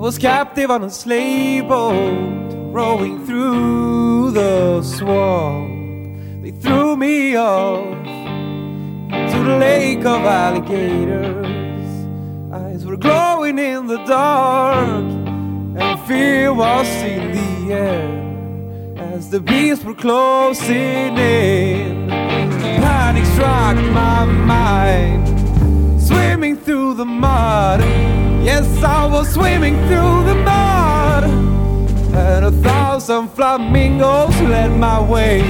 was captive on a slave boat, rowing through the swamp. They threw me off into the lake of alligators. Eyes were glowing in the dark, and fear was in the air as the beasts were closing in. Panic struck my mind, swimming through the mud. Yes, I was swimming through the mud, and a thousand flamingos led my way.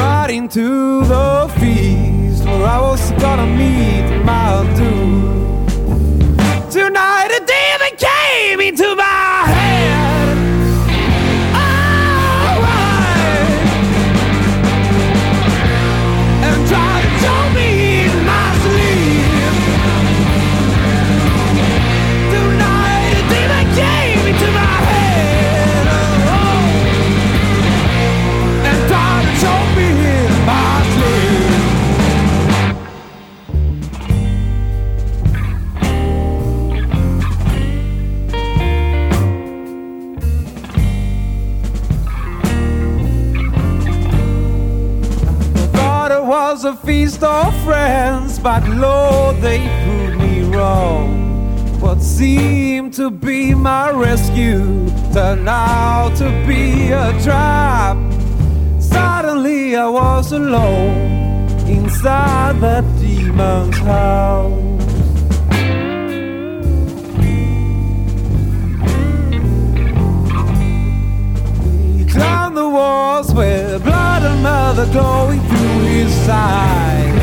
Right into the feast where I was gonna meet my doom. Tonight a demon came into my a feast of friends, but Lord, they proved me wrong. What seemed to be my rescue turned out to be a trap. Suddenly I was alone inside that demon's house. He climbed the walls with blood and mother glowing through his side.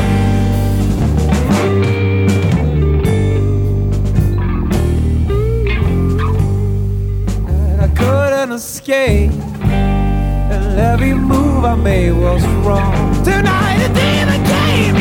And I couldn't escape, and every move I made was wrong. Tonight a demon came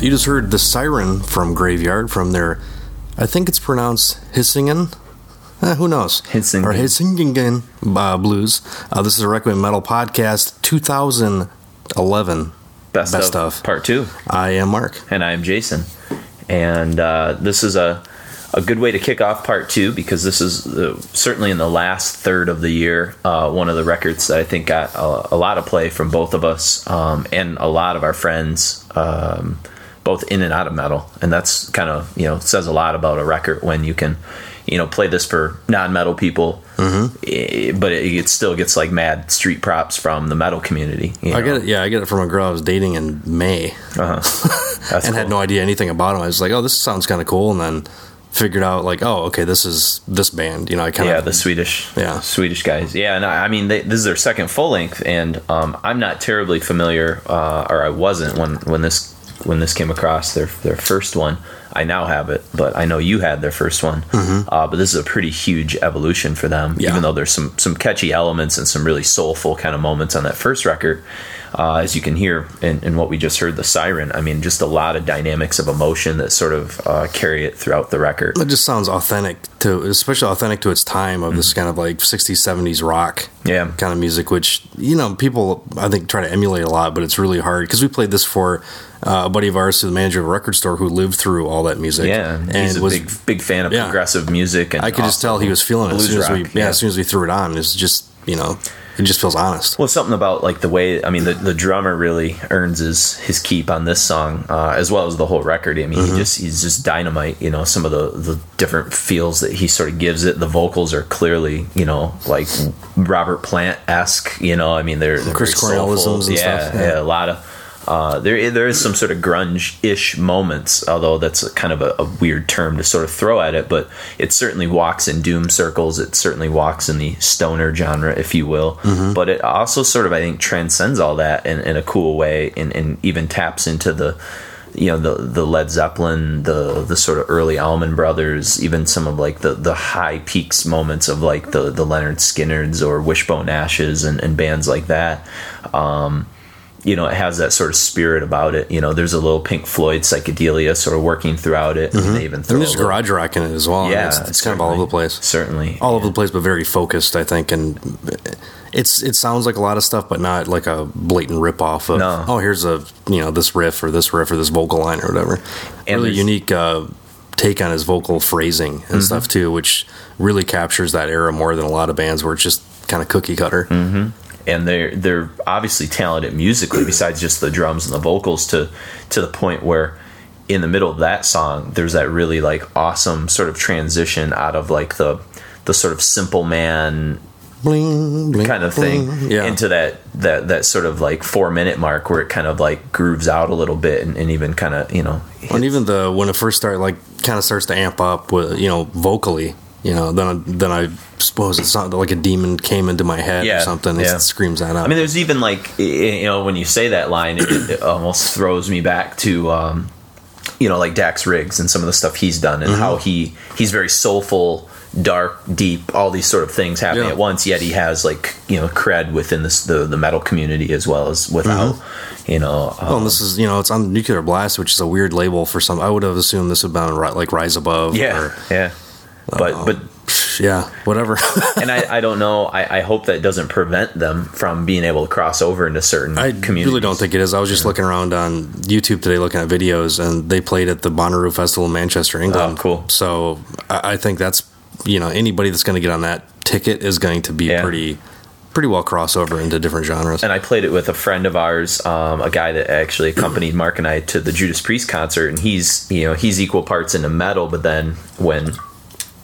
You just heard the siren from Graveyard from their, I think it's pronounced Hisingen. Eh, who knows? Hisingen. Or Hisingen uh, Blues. Uh, this is a Requiem Metal podcast 2011. Best, Best of, of. part two. I am Mark. and I am Jason. And uh, this is a a good way to kick off part two because this is uh, certainly in the last third of the year uh, one of the records that I think got a, a lot of play from both of us um, and a lot of our friends. Um, both in and out of metal, and that's kind of you know says a lot about a record when you can, you know, play this for non-metal people, eh, but it, it still gets like mad street props from the metal community. you I get it. Yeah, I get it from a girl I was dating in May That's and had no idea anything about him. I was like, oh, this sounds kind of cool. And then figured out, like, oh, okay, this is this band. You know, I kind of. yeah, the Swedish, Yeah. Swedish guys. Yeah, and I, I mean, they, this is their second full length, and um, I'm not terribly familiar, uh, or I wasn't when when this when this came across their their first one. I now have it, but I know you had their first one. Uh, but this is a pretty huge evolution for them, Mm-hmm. Yeah. even though there's some some catchy elements and some really soulful kind of moments on that first record. Uh, as you can hear in, in what we just heard, the siren. I mean, just a lot of dynamics of emotion that sort of uh, carry it throughout the record. It just sounds authentic to, especially authentic to its time of this kind of like 60s, 70s rock Mm-hmm. Yeah. kind of music, which, you know, people I think try to emulate a lot, but it's really hard because we played this for uh, a buddy of ours who's the manager of a record store who lived through all that music. Yeah, And he's a was, big big fan of Yeah. progressive music, and I could just tell he was feeling it as soon as we, rock, yeah, as soon as we threw it on. It's just, you know, it just feels honest. Well, something about like the way I mean the, the drummer really earns his his keep on this song uh, as well as the whole record. I mean, Mm-hmm. he just he's just dynamite. You know, some of the the different feels that he sort of gives it. The vocals are clearly you know like Robert Plant esque. You know, I mean they're, they're Chris. Cornellisms and yeah, stuff, Yeah. yeah. a lot of. Uh, there, there is some sort of grunge-ish moments, although that's a kind of a, a weird term to sort of throw at it. But it certainly walks in doom circles. It certainly walks in the stoner genre, if you will. Mm-hmm. But it also sort of, I think, transcends all that in, in a cool way, and, and even taps into the, you know, the the Led Zeppelin, the the sort of early Allman Brothers, even some of like the the high peaks moments of like the the Lynyrd Skynyrds or Wishbone Ashes and, and bands like that. Um, you know, it has that sort of spirit about it. You know, there's a little Pink Floyd psychedelia sort of working throughout it. And they even throw there's garage rock in it as well. Yeah, it's, it's kind of all over the place. Certainly, all over the place, but very focused, I think. And it's it sounds like a lot of stuff, but not like a blatant rip off of No. oh here's a you know this riff or this riff or this vocal line or whatever. And really unique uh, take on his vocal phrasing and Mm-hmm. stuff too, which really captures that era more than a lot of bands where it's just kind of cookie cutter. Mm. And they're they're obviously talented musically besides just the drums and the vocals to to the point where in the middle of that song there's that really like awesome sort of transition out of like the the sort of simple man Bling, bling, kind of bling. thing Yeah. into that that that sort of like four minute mark where it kind of like grooves out a little bit and, and even kind of you know and even the when it first started, like kind of starts to amp up with you know vocally. You know, then then I suppose it's not like a demon came into my head Yeah, or something. yeah. It screams that out. I mean, there's even like you know when you say that line, it, it almost throws me back to um, you know like Dax Riggs and some of the stuff he's done and how he he's very soulful, dark, deep, all these sort of things happening Yeah. at once. Yet he has like you know cred within this the the metal community as well as without. You know, um, Oh, and this is you know it's on Nuclear Blast, which is a weird label for some. I would have assumed this would have been like Rise Above. yeah, or, yeah. But but yeah, whatever. and I, I don't know. I, I hope that doesn't prevent them from being able to cross over into certain I really don't think it is. I was just looking around on YouTube today, looking at videos, and they played at the Bonnaroo Festival in Manchester, England. Oh, cool. So I, I think that's you know anybody that's going to get on that ticket is going to be Yeah. pretty pretty well crossover into different genres. and I played it with a friend of ours, um, a guy that actually accompanied Mark and I to the Judas Priest concert, and he's you know he's equal parts into metal, but then when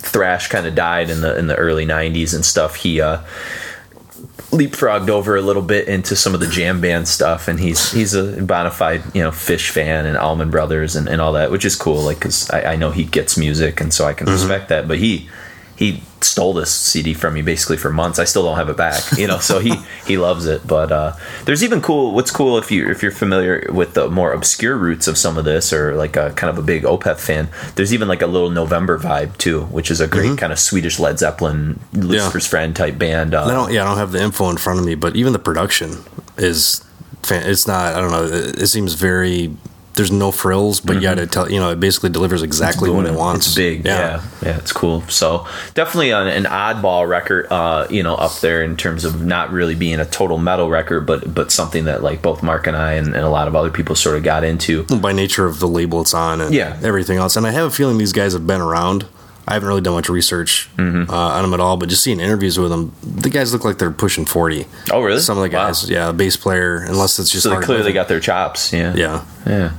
thrash kind of died in the in the early '90s and stuff, he uh, leapfrogged over a little bit into some of the jam band stuff, and he's he's a bona fide you know Phish fan and Allman Brothers and, and all that, which is cool. Like because I, I know he gets music, and so I can respect that. But he he stole this CD from me basically for months. I still don't have it back, you know. So he he loves it. But uh, there's even cool. What's cool if you if you're familiar with the more obscure roots of some of this, or like a kind of a big Opeth fan. There's even like a little November vibe too, which is a great kind of Swedish Led Zeppelin, Lucifer's Friend type band. Uh, I don't. Yeah, I don't have the info in front of me, but even the production is. Fan, it's not. I don't know. It, it seems very there's no frills, but yet it tell you know it basically delivers exactly what it wants. It's big, yeah. yeah, it's cool. So definitely an, an oddball record, uh, you know, up there in terms of not really being a total metal record, but but something that like both Mark and I and, and a lot of other people sort of got into. by nature of the label it's on and Yeah. everything else. And I have a feeling these guys have been around. I haven't really done much research Mm-hmm. uh, on them at all, but just seeing interviews with them, the guys look like they're pushing forty. Oh, really? Some of the Wow. guys, yeah, the bass player, unless it's just So they clearly got their chops. Yeah, yeah. yeah.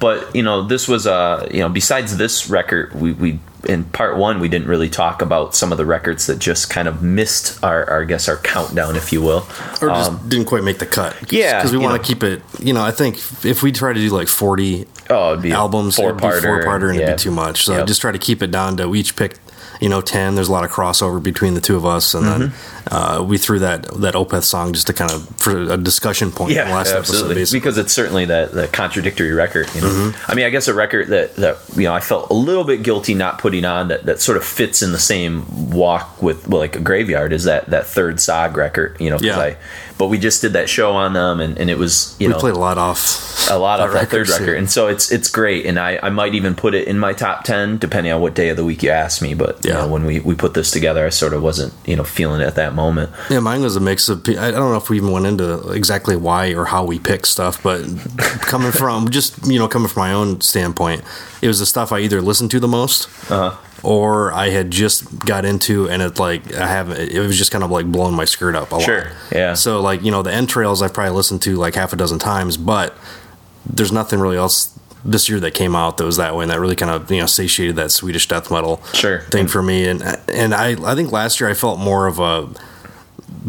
But you know, this was uh, you know, besides this record, we we in part one we didn't really talk about some of the records that just kind of missed our, our I guess our countdown, if you will. or just Um, didn't quite make the cut. yeah, because we want to keep it. You know, I think if we try to do like forty oh, it'd be a albums, it'd four-parter, four-parter, and yeah. it'd be too much. So Yep. just try to keep it down to we each pick. You know, ten. There's a lot of crossover between the two of us, and then Mm-hmm. uh, we threw that that Opeth song just to kind of for a discussion point. Yeah, in the last absolutely. episode, because it's certainly that the contradictory record. You know, Mm-hmm. I mean, I guess a record that that you know I felt a little bit guilty not putting on that that sort of fits in the same walk with well, like a graveyard is that that third Sog record. You know, 'cause Yeah. I, but we just did that show on them, and, and it was you we know played a lot off a lot of that third record, and so it's it's great, and I, I might even put it in my top ten depending on what day of the week you ask me. But you Yeah. know, when we we put this together, I sort of wasn't you know feeling it at that moment. Yeah, mine was a mix of. I don't know if we even went into exactly why or how we pick stuff, but coming from just you know coming from my own standpoint, it was the stuff I either listened to the most, Uh-huh. Or I had just got into, and it like I haven't. It was just kind of like blowing my skirt up a lot. Sure, yeah. So like you know the entrails I've probably listened to like half a dozen times, but there's nothing really else this year that came out that was that way, and that really kind of you know satiated that Swedish death metal Sure. thing for me. And and I I think last year I felt more of a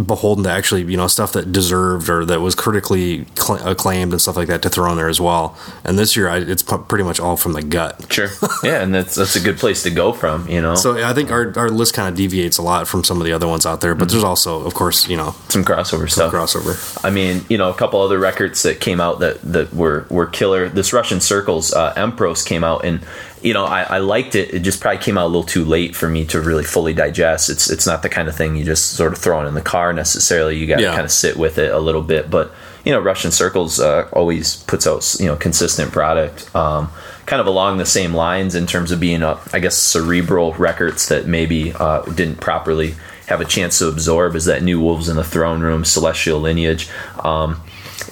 beholden to actually you know stuff that deserved or that was critically cl- acclaimed and stuff like that to throw in there as well. And this year I, it's pu- pretty much all from the gut. Sure, yeah, and that's that's a good place to go from. You know, So I think our, our list kind of deviates a lot from some of the other ones out there, but there's also, of course, you know, some crossover stuff. crossover. I mean, you know, a couple other records that came out that that were were killer. This Russian Circles, uh, Empros came out, and you know, I, I liked it. It just probably came out a little too late for me to really fully digest. It's it's not the kind of thing you just sort of throw in the car necessarily. You got to Yeah. kind of sit with it a little bit, but you know, Russian Circles uh, always puts out you know consistent product. Um, kind of along the same lines in terms of being a, I guess, cerebral records that maybe uh, didn't properly have a chance to absorb is that new Wolves in the Throne Room, Celestial Lineage. Um,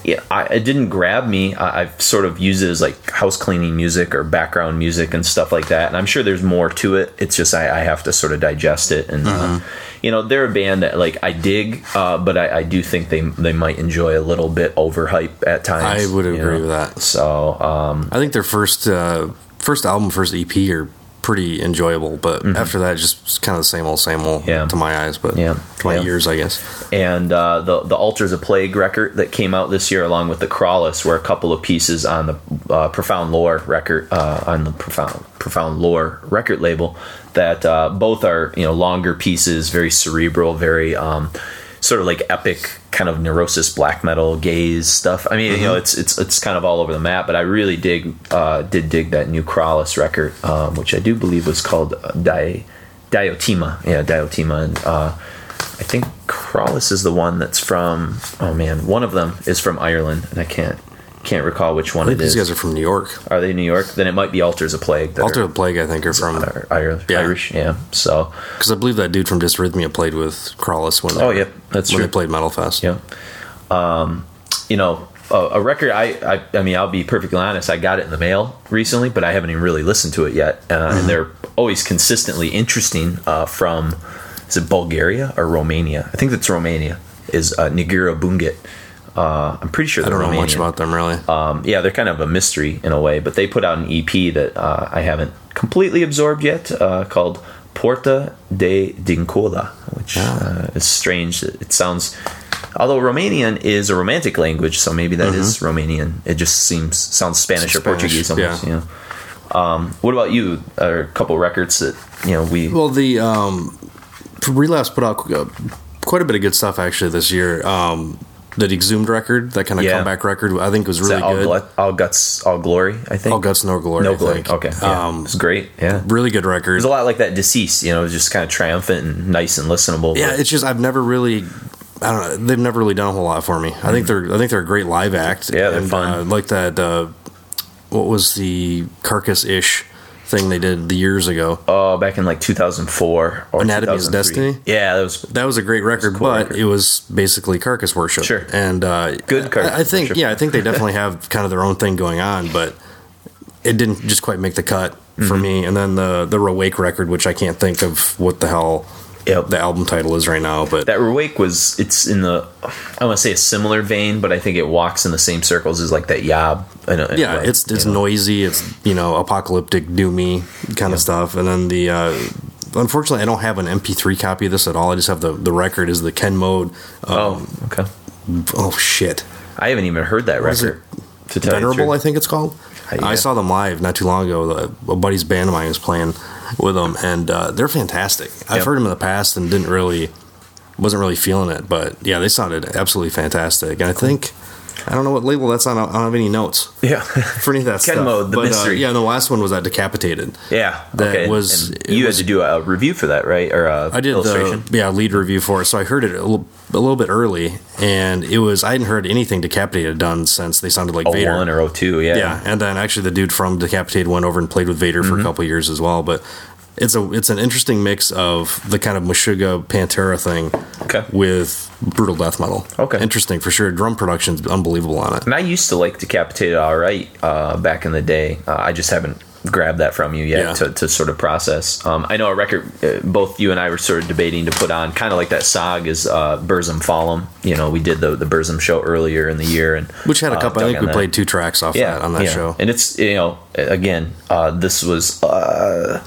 yeah, I, it didn't grab me. I, I've sort of used it as like house cleaning music or background music and stuff like that. And I'm sure there's more to it. It's just I, I have to sort of digest it. And uh, you know, they're a band that like I dig, uh, but I, I do think they they might enjoy a little bit overhype at times. I would you agree know? with that. So um, I think their first uh, first album, first EP are pretty enjoyable, but after that, just kind of the same old, same old Mm-hmm. Yeah. to my eyes, but Yeah. to my Yeah. ears, I guess. and uh, the the Altars of Plague record that came out this year, along with the Krallice, were a couple of pieces on the uh, Profound Lore record uh, on the Profound Profound Lore record label that uh, both are you know longer pieces, very cerebral, very um, sort of like epic kind of neurosis black metal gaze stuff. I mean, you know, it's it's it's kind of all over the map, but I really dig uh, did dig that new Krallice record, um, which I do believe was called uh, Di Diotima. Yeah, Diotima, and uh, I think Krallice is the one that's from. Oh man, one of them is from Ireland, and I can't can't recall which one it these is. guys are from New York. Are they New York? Then it might be Alters of Plague. That Alter are, Plague, I think, are from Irish, Yeah. Irish. Yeah. So, because I believe that dude from Dysrhythmia played with Krallice when they, Oh, yep, that's when true. they played Metal Fest. yeah. Um, you know, a, a record. I, I I mean, I'll be perfectly honest. I got it in the mail recently, but I haven't even really listened to it yet. Uh, Mm-hmm. And they're always consistently interesting. Uh, from is it Bulgaria or Romania? I think that's Romania. Is uh, Negură Bunget. Uh, I'm pretty sure I don't know much about them really. Um, yeah, they're kind of a mystery in a way, but they put out an EP that uh, I haven't completely absorbed yet uh, called Poarta de Dincolo, which uh, is strange. It, sounds, although Romanian is a romantic language, so maybe that is Romanian. It just seems sounds Spanish or Portuguese almost. yeah. You know. Um, what about you? Are a couple records that you know we? Well, the um, Relapse put out uh, quite a bit of good stuff actually this year. Um, the Exhumed record, that kind of Yeah. comeback record, I think was really that all, good. Glut- all guts, all glory. I think All Guts, No Glory. no I glory. think. Okay, yeah. Um, it's great. Yeah, really good record. It's a lot like that deceased, you know, just kind of triumphant and nice and listenable. Yeah, it's just I've never really. I don't know. They've never really done a whole lot for me. I think they're. I think they're a great live act. Yeah, they're and, fun. Uh, like that. Uh, what was the carcass ish thing they did the years ago. Oh, back in like 2004 or Anatomy Destiny? Yeah, that was That was a great record, cool but record. it was basically carcass worship. Sure. and uh, Good carcass I, I think, worship. yeah, I think they definitely have kind of their own thing going on, but it didn't just quite make the cut for Mm-hmm. me. And then the the Awake record, which I can't think of what the hell Yep. the album title is right now, but that Awake was it's in the I want to say a similar vein, but I think it walks in the same circles as like that Yob. I know, yeah, like, it's it's know. noisy. It's you know apocalyptic, doomy kind of stuff. And then the uh, unfortunately, I don't have an MP3 copy of this at all. I just have the the record is the Ken Mode. Oh, Um, okay. oh shit, I haven't even heard that is record. To tell Venerable, I think it's called. Uh, yeah. I saw them live not too long ago. A buddy's band of mine was playing with them, and uh, they're fantastic. I've Yep. heard them in the past and didn't really wasn't really feeling it, but yeah, they sounded absolutely fantastic. And I think I don't know what label that's on. I don't have any notes. yeah, for any of that Ken stuff. Mode, the but, mystery. Uh, yeah, and the last one was that decapitated. yeah. That okay. was- And you was- had to do a review for that, right? Or a I did illustration. the yeah lead review for it, so I heard it a little, a little bit early, and it was I hadn't heard anything decapitated done since they sounded like Oh Vader. one or oh two, yeah. yeah, and then actually the dude from Decapitated went over and played with Vader Mm-hmm. for a couple years as well. But it's a it's an interesting mix of the kind of Meshuggah Pantera thing Okay. with brutal death metal. Okay. interesting for sure. Drum production's unbelievable on it. And I used to like Decapitated all right uh, back in the day. Uh, I just haven't grabbed that from you yet Yeah. to, to sort of process. Um, I know a record uh, both you and I were sort of debating to put on, kind of like that Sog is uh, Burzum Fallen. You know, we did the the Burzum show earlier in the year, and Which had a uh, couple. I think we that. played two tracks off that on that yeah. show. And it's you know again, uh, this was uh,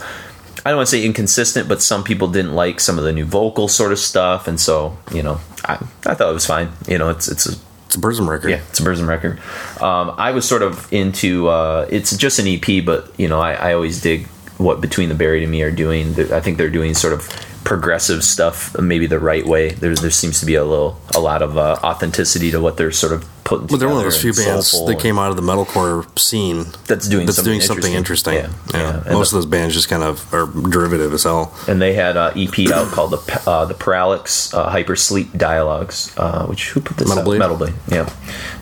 I don't want to say inconsistent, but some people didn't like some of the new vocal sort of stuff, and so you know I, I thought it was fine. You know, it's it's a It's a Burzum record. yeah, it's a Burzum record. Um, I was sort of into uh, it's just an EP, but you know I, I always dig what Between the Buried and Me are doing. I think they're doing sort of progressive stuff, maybe the right way. There, there seems to be a little, a lot of uh, authenticity to what they're sort of putting. Well, they're one of those few bands that came out of the metalcore scene That's doing that's something doing something interesting. interesting. Yeah, Yeah, yeah. Most the- of those bands just kind of are derivative as hell. and they had an EP out called the uh, the Parallax uh, Hyper Sleep Dialogues, uh, which who put this Metal out? Blade? Metal Blade. Yeah.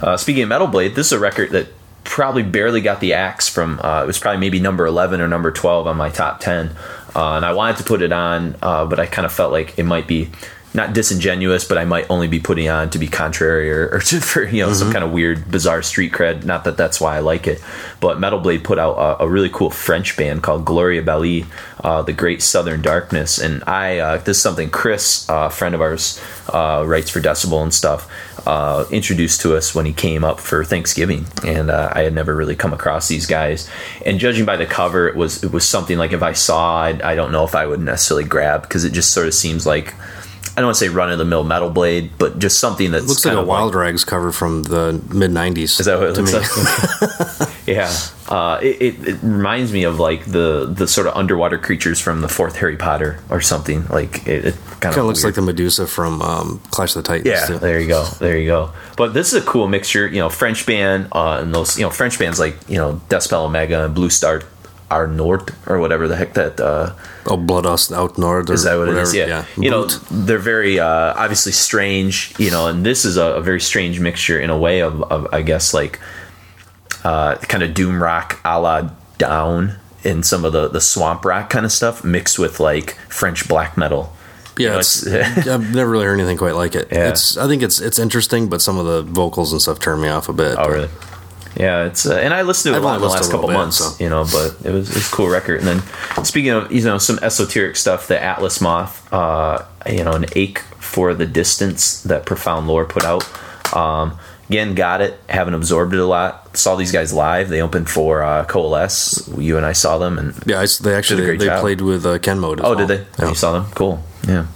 Uh, speaking of Metal Blade, this is a record that probably barely got the axe from. Uh, it was probably maybe number eleven or number twelve on my top ten, uh, and I wanted to put it on, uh, but I kind of felt like it might be. Not disingenuous, but I might only be putting on to be contrary or, or to, for you know some kind of weird, bizarre street cred. Not that that's why I like it, but Metal Blade put out a, a really cool French band called Glorior Belli, uh, the Great Southern Darkness, and I uh, this is something Chris, uh, a friend of ours, uh, writes for Decibel and stuff, uh, introduced to us when he came up for Thanksgiving, and uh, I had never really come across these guys. And judging by the cover, it was it was something like if I saw, I, I don't know if I would necessarily grab because it just sort of seems like. I don't want to say run of the mill metal blade, but just something that It looks like a Wild Rags cover from the mid '90s. is that what it looks me. like? yeah, uh, it, it, it reminds me of like the the sort of underwater creatures from the fourth Harry Potter or something. Like it, it kind of looks like the Medusa from um, Clash of the Titans. yeah. too. There you go, there you go. But this is a cool mixture. You know, French band uh, and those you know French bands like you know Deathspell Omega and Blue Star Ar Nord or whatever the heck that. Uh, Oh, Blood Us Out North. Or is that what whatever. it is? Yeah. You know, they're very uh, obviously strange. You know, and this is a, a very strange mixture in a way of, of I guess like uh, kind of doom rock a la Down and some of the the swamp rock kind of stuff mixed with like French black metal. yeah, know, it's, it's- I've never really heard anything quite like it. Yeah. It's I think it's it's interesting, but some of the vocals and stuff turn me off a bit. Oh, really? Yeah, it's uh, and I listened to it a lot in the last listened to a couple bit, months, so. you know, but it was it was a cool record. And then speaking of you know some esoteric stuff, the Atlas Moth, uh, you know, an ache for the distance that Profound Lore put out. Um, again, got it. Haven't absorbed it a lot. Saw these guys live. They opened for uh, Coalesce. You and I saw them, and Yeah, I they actually great they played with uh, Ken Mode. as Oh, well. did they? Yeah. You saw them? Cool. Yeah.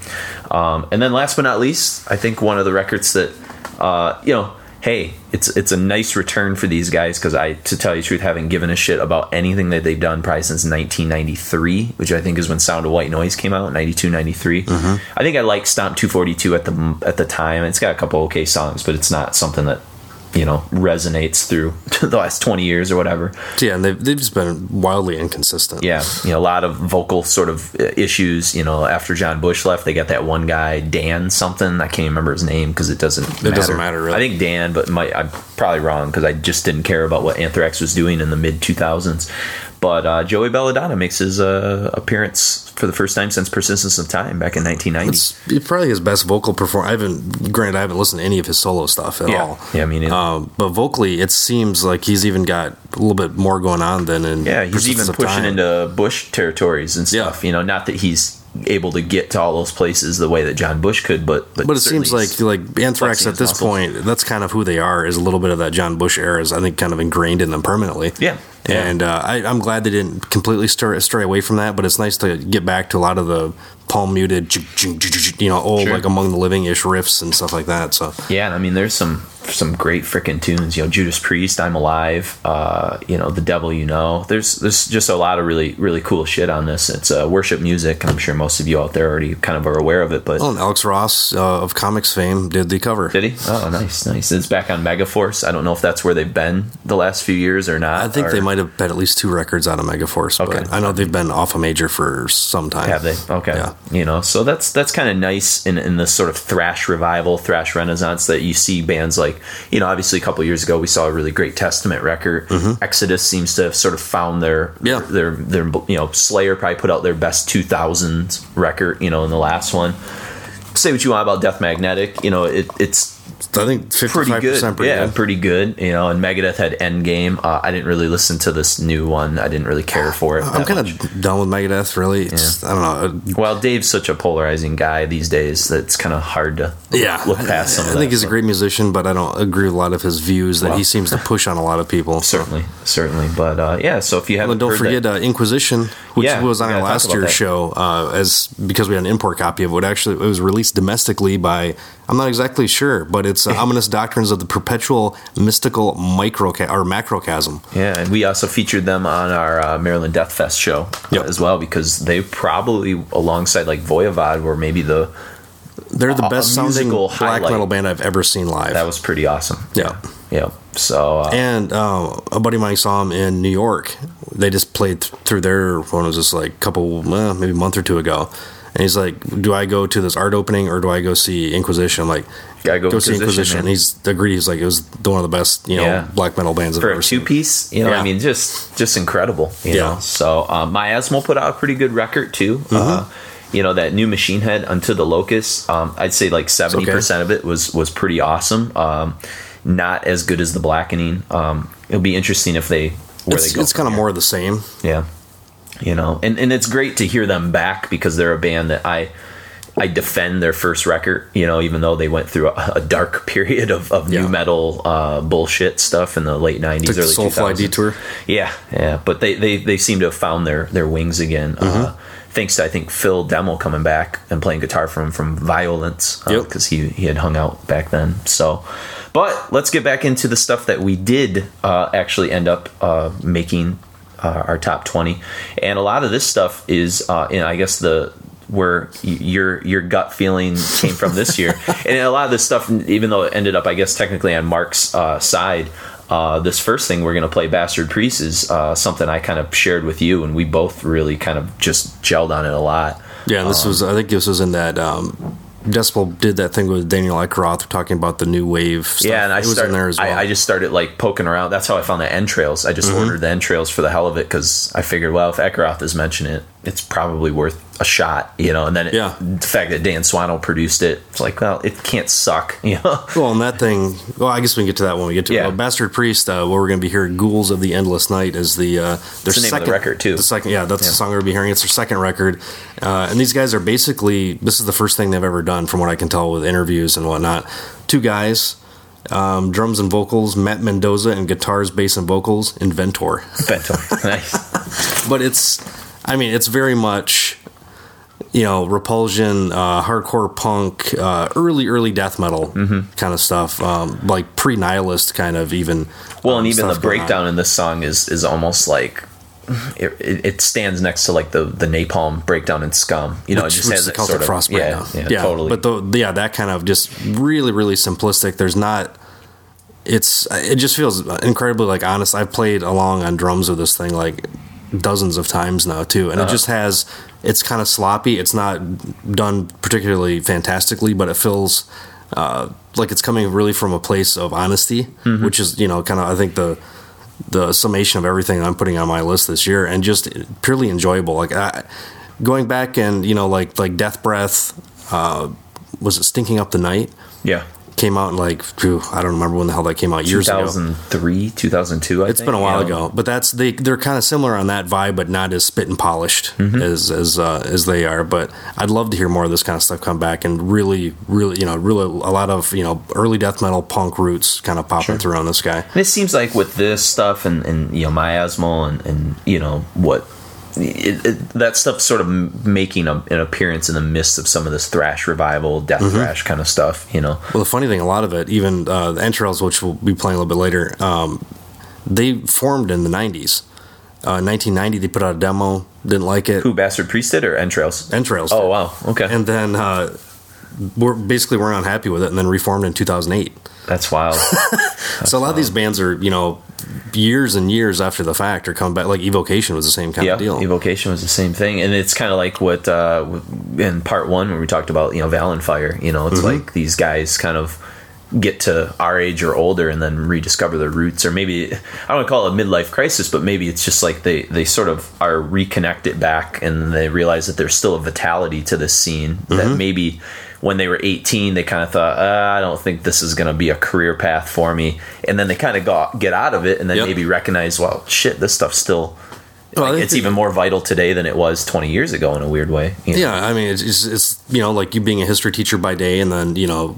Um, and then last but not least, I think one of the records that, uh, you know, hey, it's it's a nice return for these guys because I, to tell you the truth, haven't given a shit about anything that they've done probably since 1993, which I think is when Sound of White Noise came out, 92, 93. Mm-hmm. I think I like Stomp 242 at the at the time. It's got a couple okay songs, but it's not something that you know resonates through the last 20 years or whatever Yeah, and they've, they've just been wildly inconsistent. yeah you know a lot of vocal sort of uh, issues you know after john bush left they got that one guy dan something i can't remember his name because it doesn't It doesn't matter, really. i think dan but my, i'm probably wrong because i just didn't care about what anthrax was doing in the mid 2000s but uh, joey belladonna makes his uh, appearance for the first time since persistence of time back in 1990 It's, it's probably his best vocal performance. I haven't, granted, I haven't listened to any of his solo stuff at Yeah. all. Yeah, me neither. Um, but vocally, it seems like he's even got a little bit more going on than in. Yeah, he's even pushing Time. into Bush territories and stuff. Yeah. You know, not that he's able to get to all those places the way that John Bush could, but but, But it seems like like Anthrax at this muscles. point, that's kind of who they are. Is a little bit of that John Bush era is I think kind of ingrained in them permanently. Yeah. Yeah. and uh, I, I'm glad they didn't completely stray, stray away from that. But it's nice to get back to a lot of the palm muted, you know, old Sure. like Among the Living ish riffs and stuff like that. So Yeah, I mean, there's some some great freaking tunes. You know, Judas Priest, I'm Alive. Uh, you know, The Devil You Know. There's there's just a lot of really really cool shit on this. It's uh, worship music, I'm sure most of you out there already kind of are aware of it. But Oh, and Alex Ross uh, of comics fame did the cover. did he? Oh, nice, nice. It's back on Megaforce. I don't know if that's where they've been the last few years or not. I think or- they might have had at least two records out of Megaforce, Okay. but I know they've been off a major for some time. Have they? Okay. Yeah. You know, so that's that's kind of nice in in this sort of thrash revival, thrash renaissance that you see bands like, you know, obviously a couple years ago we saw a really great Testament record. Exodus seems to have sort of found their Mm-hmm. Yeah. their their you know, Slayer probably put out their best 2000s record, you know, in the last one. Say what you want about Death Magnetic, you know, it it's I think pretty fifty-five good. pretty yeah, good. pretty good. You know, and Megadeth had Endgame. Uh, I didn't really listen to this new one. I didn't really care for it. I'm kind of done with Megadeth. Really, it's, I don't know. Well, Dave's such a polarizing guy these days that it's kind of hard to Yeah, look past some I think that. he's a great musician, but I don't agree with a lot of his views that Well. he seems to push on a lot of people. certainly, certainly. But uh, yeah, so if you haven't And don't forget uh, Inquisition, which Yeah, was on our last year's show, uh, as because we had an import copy of it. Actually, it was released domestically by I'm not exactly sure, but it's uh, Ominous Doctrines of the Perpetual Mystical Micro or Macrocosm. yeah, and we also featured them on our uh, Maryland Death Fest show Yep. as well because they probably alongside like Voivod were maybe the They're the best sounding musical black highlight. metal band I've ever seen live. that was pretty awesome. yeah. Yeah. So uh, And uh, a buddy of mine saw them in New York. They just played th- through their when it was just like a couple, well, maybe a month or two ago. And he's like, "Do I go to this art opening or do I go see Inquisition?" I'm like, Gotta go see Inquisition, Inquisition." man. And he's agreed. He's like, "It was one of the best, you know, Yeah. black metal bands I've for ever a two seen." piece, you know, Yeah. I mean, just just incredible, you Yeah. know. So um, Miasmal put out a pretty good record too. Mm-hmm. Uh, you know that new Machine Head Unto the Locust. Um, I'd say like seventy percent of it was was pretty awesome. Um, not as good as the Blackening. Um, it'll be interesting if they where It's, they go. it's kind of more of the same. Yeah. You know, and, and it's great to hear them back because they're a band that I I defend their first record, you know, even though they went through a, a dark period of, of Yeah. new metal uh, bullshit stuff in the late 90s, Took the early Soulfly 2000s. detour. Yeah, yeah. But they, they, they seem to have found their, their wings again. Mm-hmm. Uh, thanks to, I think, Phil Demmel coming back and playing guitar from, from Violence Yep. because he, he had hung out back then. So, but let's get back into the stuff that we did uh, actually end up uh, making uh, our top 20 and a lot of this stuff is uh, in i guess the where your your gut feeling came from this year and a lot of this stuff even though it ended up i guess technically on mark's uh, side uh, this first thing we're going to play bastard priest is uh, something i kind of shared with you and we both really kind of just gelled on it a lot Yeah, this Um, was I think this was in that um, Decibel did that thing with Daniel Ekeroth talking about the new wave. Stuff. Yeah, and I started, in there as well. Mm-hmm. I, I just started like poking around. That's how I found the entrails. I just ordered the entrails for the hell of it because I figured, well, if Eckroth is mentioning it, it's probably worth a shot, you know. And then it, Yeah. the fact that Dan Swanö produced it, it's like, well, it can't suck, you know. Well, and that thing. Well, I guess we can get to that when we get to Yeah. it. Uh, Bastard Priest. Uh, what we're going to be hearing, "Ghouls of the Endless Night," is the uh, their the name of the second record, too. The second, yeah, that's Yeah. the song we're going to be hearing. It's their second record, uh, and these guys are basically this is the first thing they've ever done, from what I can tell with interviews and whatnot. Two guys, um, drums and vocals, Matt Mendoza, and guitars, bass, and vocals, Inventor. Inventor, nice. but it's i mean it's very much you know repulsion uh, hardcore punk uh, early early death metal Mm-hmm. kind of stuff um, like pre-nihilist kind of even Well, um, and even the stuff going on. breakdown in this song is is almost like. It, it stands next to like the the napalm breakdown in Scum, you know. which, it just has that sort of Frost yeah, breakdown. yeah, totally. But the, yeah, that kind of just really, really simplistic. There's not it's it just feels incredibly like honest. I've played along on drums with this thing like dozens of times now too, and it just has. It's kind of sloppy. It's not done particularly fantastically, but it feels uh, like it's coming really from a place of honesty, which is you know kind of I think the the summation of everything I'm putting on my list this year, and just purely enjoyable. Like I, going back and you know like like Death Breath, uh, was it Stinking Up the Night? Yeah. Came out in like phew, I don't remember when the hell that came out years ago. 2003, 2002. I It's think, been a while you know? ago, but that's they they're kind of similar on that vibe, but not as spit and polished Mm-hmm. as as uh, as they are. But I'd love to hear more of this kind of stuff come back and really, really, you know, really a lot of you know early death metal punk roots kind of popping through on this guy. And it seems like with this stuff and, and you know miasmal and, and you know what it, it, that stuff sort of making a, an appearance in the midst of some of this thrash revival, death Mm-hmm. thrash kind of stuff. You know, Well, the funny thing, a lot of it, even uh, the entrails, which we'll be playing a little bit later, um, they formed in the '90s. Uh, 1990, they put out a demo, didn't like it. who bastard priest did or entrails? Entrails. Oh wow, okay, And then uh, we're basically weren't unhappy with it, and then reformed in 2008. that's wild. so a lot of these bands are, you know, years and years after the fact are coming back. Like Evocation was the same kind yeah, of deal. evocation was the same thing, and it's kind of like what uh, in part one when we talked about you know Valenfire. You know, it's Mm-hmm. like these guys kind of get to our age or older and then rediscover their roots or maybe i don't want to call it a midlife crisis but maybe it's just like they they sort of are reconnected back and they realize that there's still a vitality to this scene Mm-hmm. that maybe when they were 18 they kind of thought uh, i don't think this is going to be a career path for me and then they kind of got get out of it and then Yep. maybe recognize well shit this stuff's still. Well, like, it's even more vital today than it was 20 years ago in a weird way you know? Yeah, I mean, it's, it's, it's you know like you being a history teacher by day, and then you know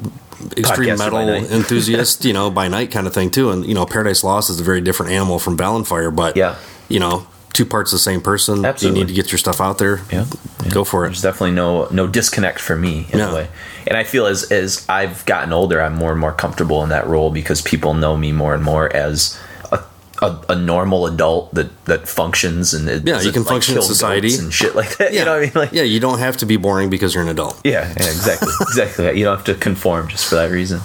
extreme Podcaster metal enthusiast, you know, by night kind of thing too. And you know, Paradise Lost is a very different animal from Valenfire, but Yeah. you know, two parts of the same person. Absolutely. You need to get your stuff out there. Yeah, yeah. Go for it. There's definitely no no disconnect for me in Yeah. a way. And I feel as as I've gotten older, I'm more and more comfortable in that role because people know me more and more as a a, a normal adult that that functions and it Yeah, you can like, function in society. and shit like that. You know what I mean? Like, yeah, you don't have to be boring because you're an adult. yeah, yeah, exactly, exactly. You don't have to conform just for that reason.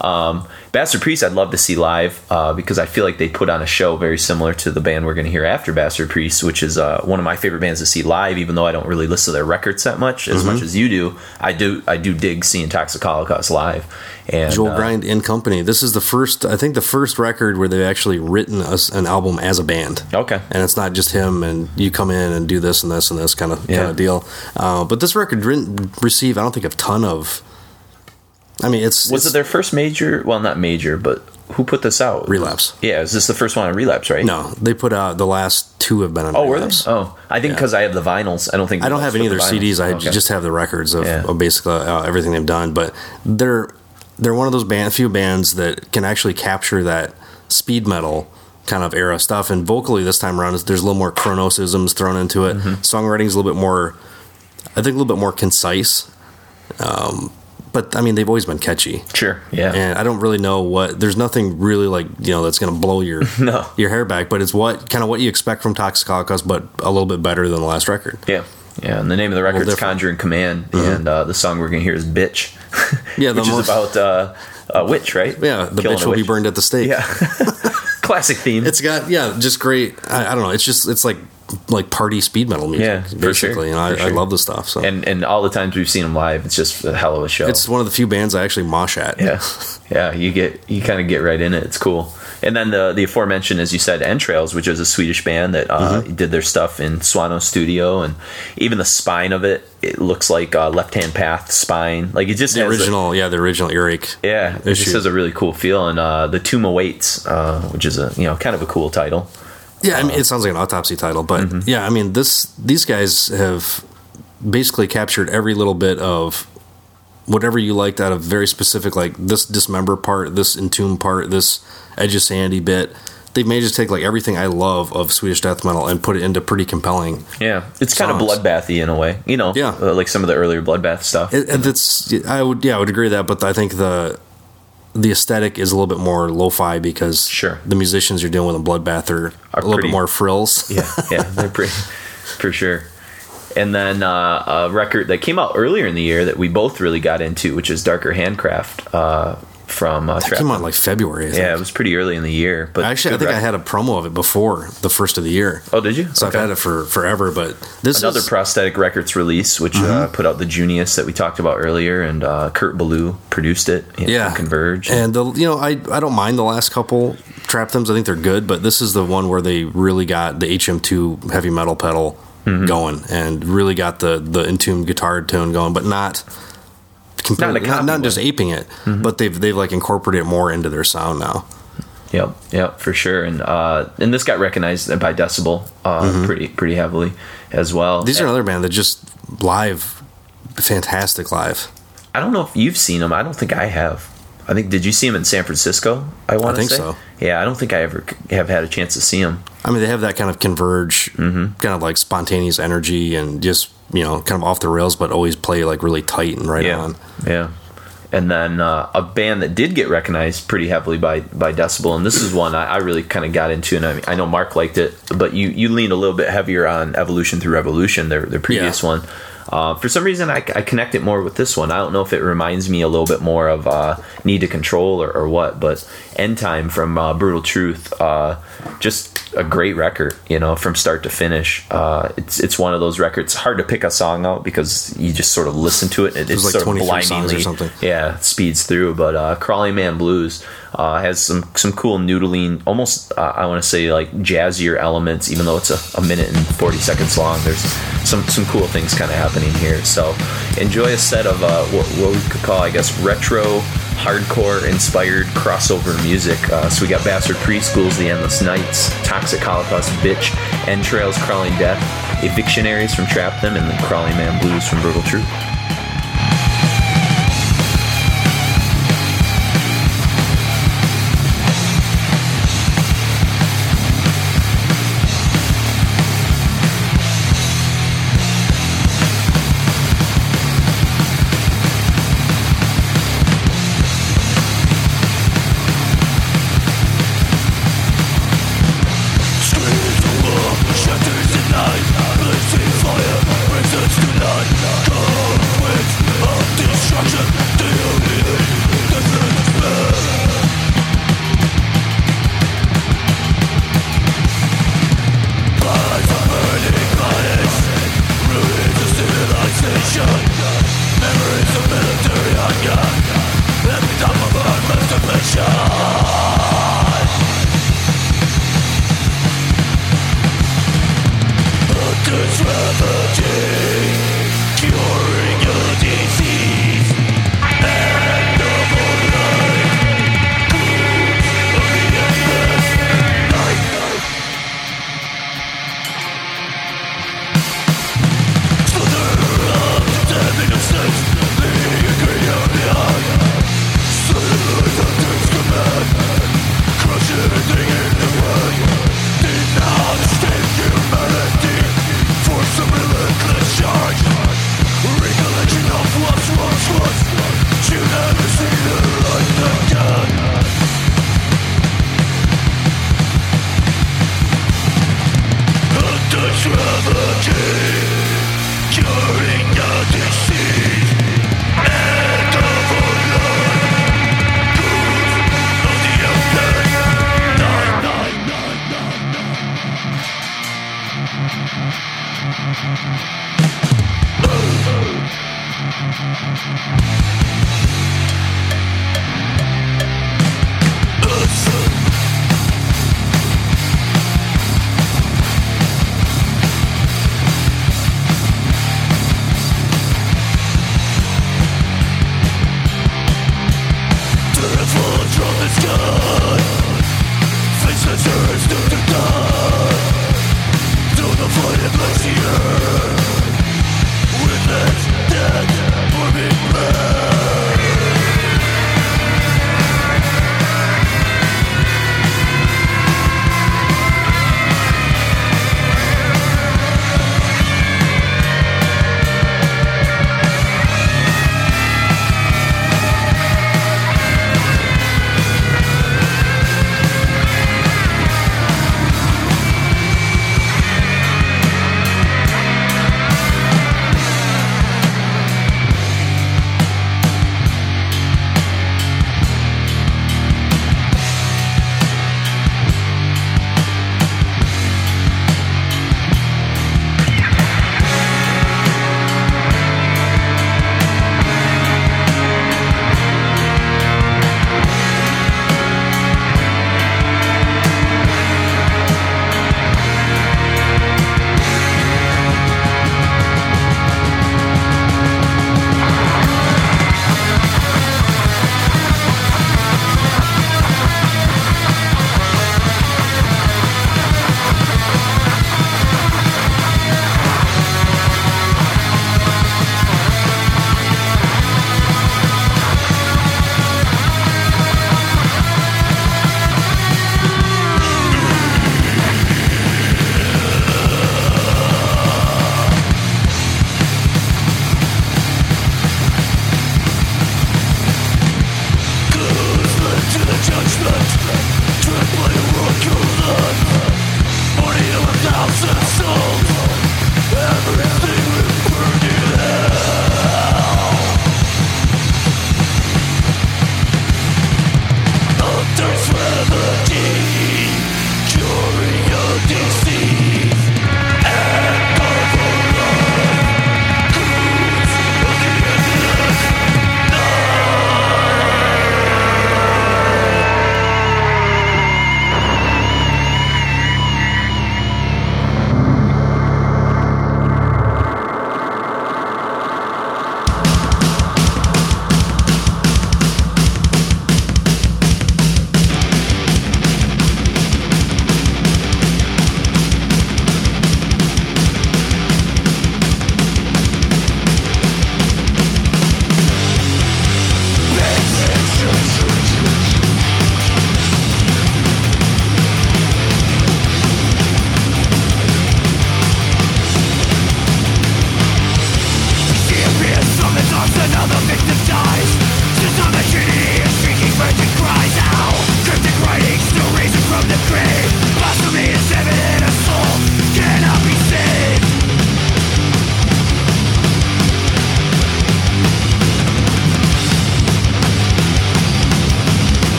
Um, Bastard Priest, I'd love to see live uh, because I feel like they put on a show very similar to the band we're going to hear after Bastard Priest, which is uh, one of my favorite bands to see live. Even though I don't really listen to their records that much, as Mm-hmm. much as you do, I do. I do dig seeing Toxic Holocaust live. And Joel uh, Grind in Company. This is the first, I think, the first record where they've actually written us an album as a band. Okay. and it's not just him and you come in and do this and this and this kind of Yeah. kind of deal. Uh, but this record didn't receive, I don't think, a ton of. I mean, it's Was it's it their first major? Well, not major, but who put this out? Relapse? Yeah, is this the first one on Relapse? Right? No, they put out the last two have been on. Oh, were they? Relapse. Oh, I think because I have the vinyls. I don't think I don't have any of their Relapse CDs. I. Okay. just have the records of, Yeah. of basically uh, everything they've done. But they're they're one of those band, few bands that can actually capture that speed metal kind of era stuff. And vocally, this time around, there's a little more Cronosisms thrown into it. Mm-hmm. Songwriting's a little bit more, I think, a little bit more concise. Um, but I mean, they've always been catchy. Sure. Yeah. And I don't really know what. There's nothing really like you know that's going to blow your No. your hair back. But it's what kind of what you expect from Toxic Holocaust, but a little bit better than the last record. Yeah. Yeah, and the name of the different. Mm-hmm. Conjure and Command, and uh, the song we're going to hear is Bitch. Yeah, which most- is about uh, a witch, right? Yeah, the Killing bitch will be burned at the stake. Yeah. Classic theme. It's got yeah, just great. I, I don't know. It's just it's like like party speed metal music. Yeah, basically. sure, know, I, for I love the stuff. So and and all the times we've seen them live, it's just a hell of a show. it's one of the few bands I actually mosh at. yeah, yeah. You get you kind of get right in it. It's cool. And then the the aforementioned, as you said, Entrails, which is a Swedish band that uh, Mm-hmm. did their stuff in Swanö Studio, and even the spine of it, it looks like uh, Left Hand Path spine. Like it just The has a- original, yeah, the original earache. Yeah, it just has a really cool feel, and uh, the Tomb Awaits, uh, which is a you know kind of a cool title. Yeah, I mean, it sounds like an autopsy title, but Mm-hmm. yeah, I mean, this these guys have basically captured every little bit of whatever you liked out of very specific, like this dismember part, this entomb part, this Edge of Sanity bit. They've managed to take like everything I love of Swedish death metal and put it into pretty compelling. Yeah, it's kind of Songs. bloodbathy in a way, you know. Yeah. uh, like some of the earlier bloodbath stuff. It, and it's I would yeah I would agree with that, but I think the the aesthetic is a little bit more lo-fi because Sure. the musicians you're dealing with in Bloodbath are, Are a little pretty- bit more frills. yeah, yeah, they're pretty for sure. And then uh, a record that came out earlier in the year that we both really got into, which is Darker Handcraft. Uh, from uh, It came out like February. Yeah, it was pretty early in the year. But Actually, I think I had a promo of it before the first of the year. Oh, did you? So Okay. I've had it for forever, but this Another is prosthetic records release, which uh, Mm-hmm. put out the Junius that we talked about earlier, and uh, Kurt Ballou produced it. you know, yeah Converge. and the you know I I don't mind the last couple trap thems. I think they're good, but this is the one where they really got the HM2 heavy metal pedal Mm-hmm. going and really got the the entombed guitar tone going, but not. Completely, Not not, not just aping it, but they've they've like incorporated it more into their sound now. Yep, yep, for sure. And uh, and this got recognized by Decibel uh, pretty pretty heavily as well. Mm-hmm. These are another band that just live, fantastic live. I don't know if you've seen them. I don't think I have. I think did you see them in San Francisco? I want to think say. so. Yeah, I don't think I ever have had a chance to see them. I mean, they have that kind of converge, Mm-hmm. kind of like spontaneous energy, and just you know, kind of off the rails, but always play like really tight and right yeah, on. yeah. And then uh, a band that did get recognized pretty heavily by by Decibel, and this is one I, I really kind of got into, and I, I know Mark liked it, but you you leaned a little bit heavier on Evolution through Revolution, their their previous Yeah. one. Uh, for some reason, I, I connect it more with this one. I don't know if it reminds me a little bit more of uh, Need to Control or, or what, but End Time from uh, Brutal Truth, uh, just a great record, you know, from start to finish. Uh, it's it's one of those records. Hard to pick a song out because you just sort of listen to it and it it's like sort of 23 songs or something. yeah speeds through. But uh, Crawling Man Blues uh, has some some cool noodling, almost uh, I want to say like jazzier elements, even though it's a, a minute and forty seconds long. There's some some cool things kind of happening here. So enjoy a set of uh, what, what we could call, I guess, retro hardcore inspired crossover music. Uh, so we got Bastard Priest, Ghouls, The Endless Nights, Toxic Holocaust, Bitch, Entrails, Crawling Death, Evictionaries from Trap Them, and then Crawling Man Blues from Brutal Truth.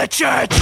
The church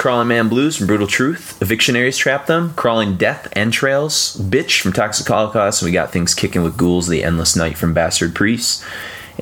Crawling Man Blues from Brutal Truth. Evictionaries Trap Them. Crawling Death Entrails. Bitch from Toxic Holocaust. And we got things kicking with ghouls. The Endless Night from Bastard Priests.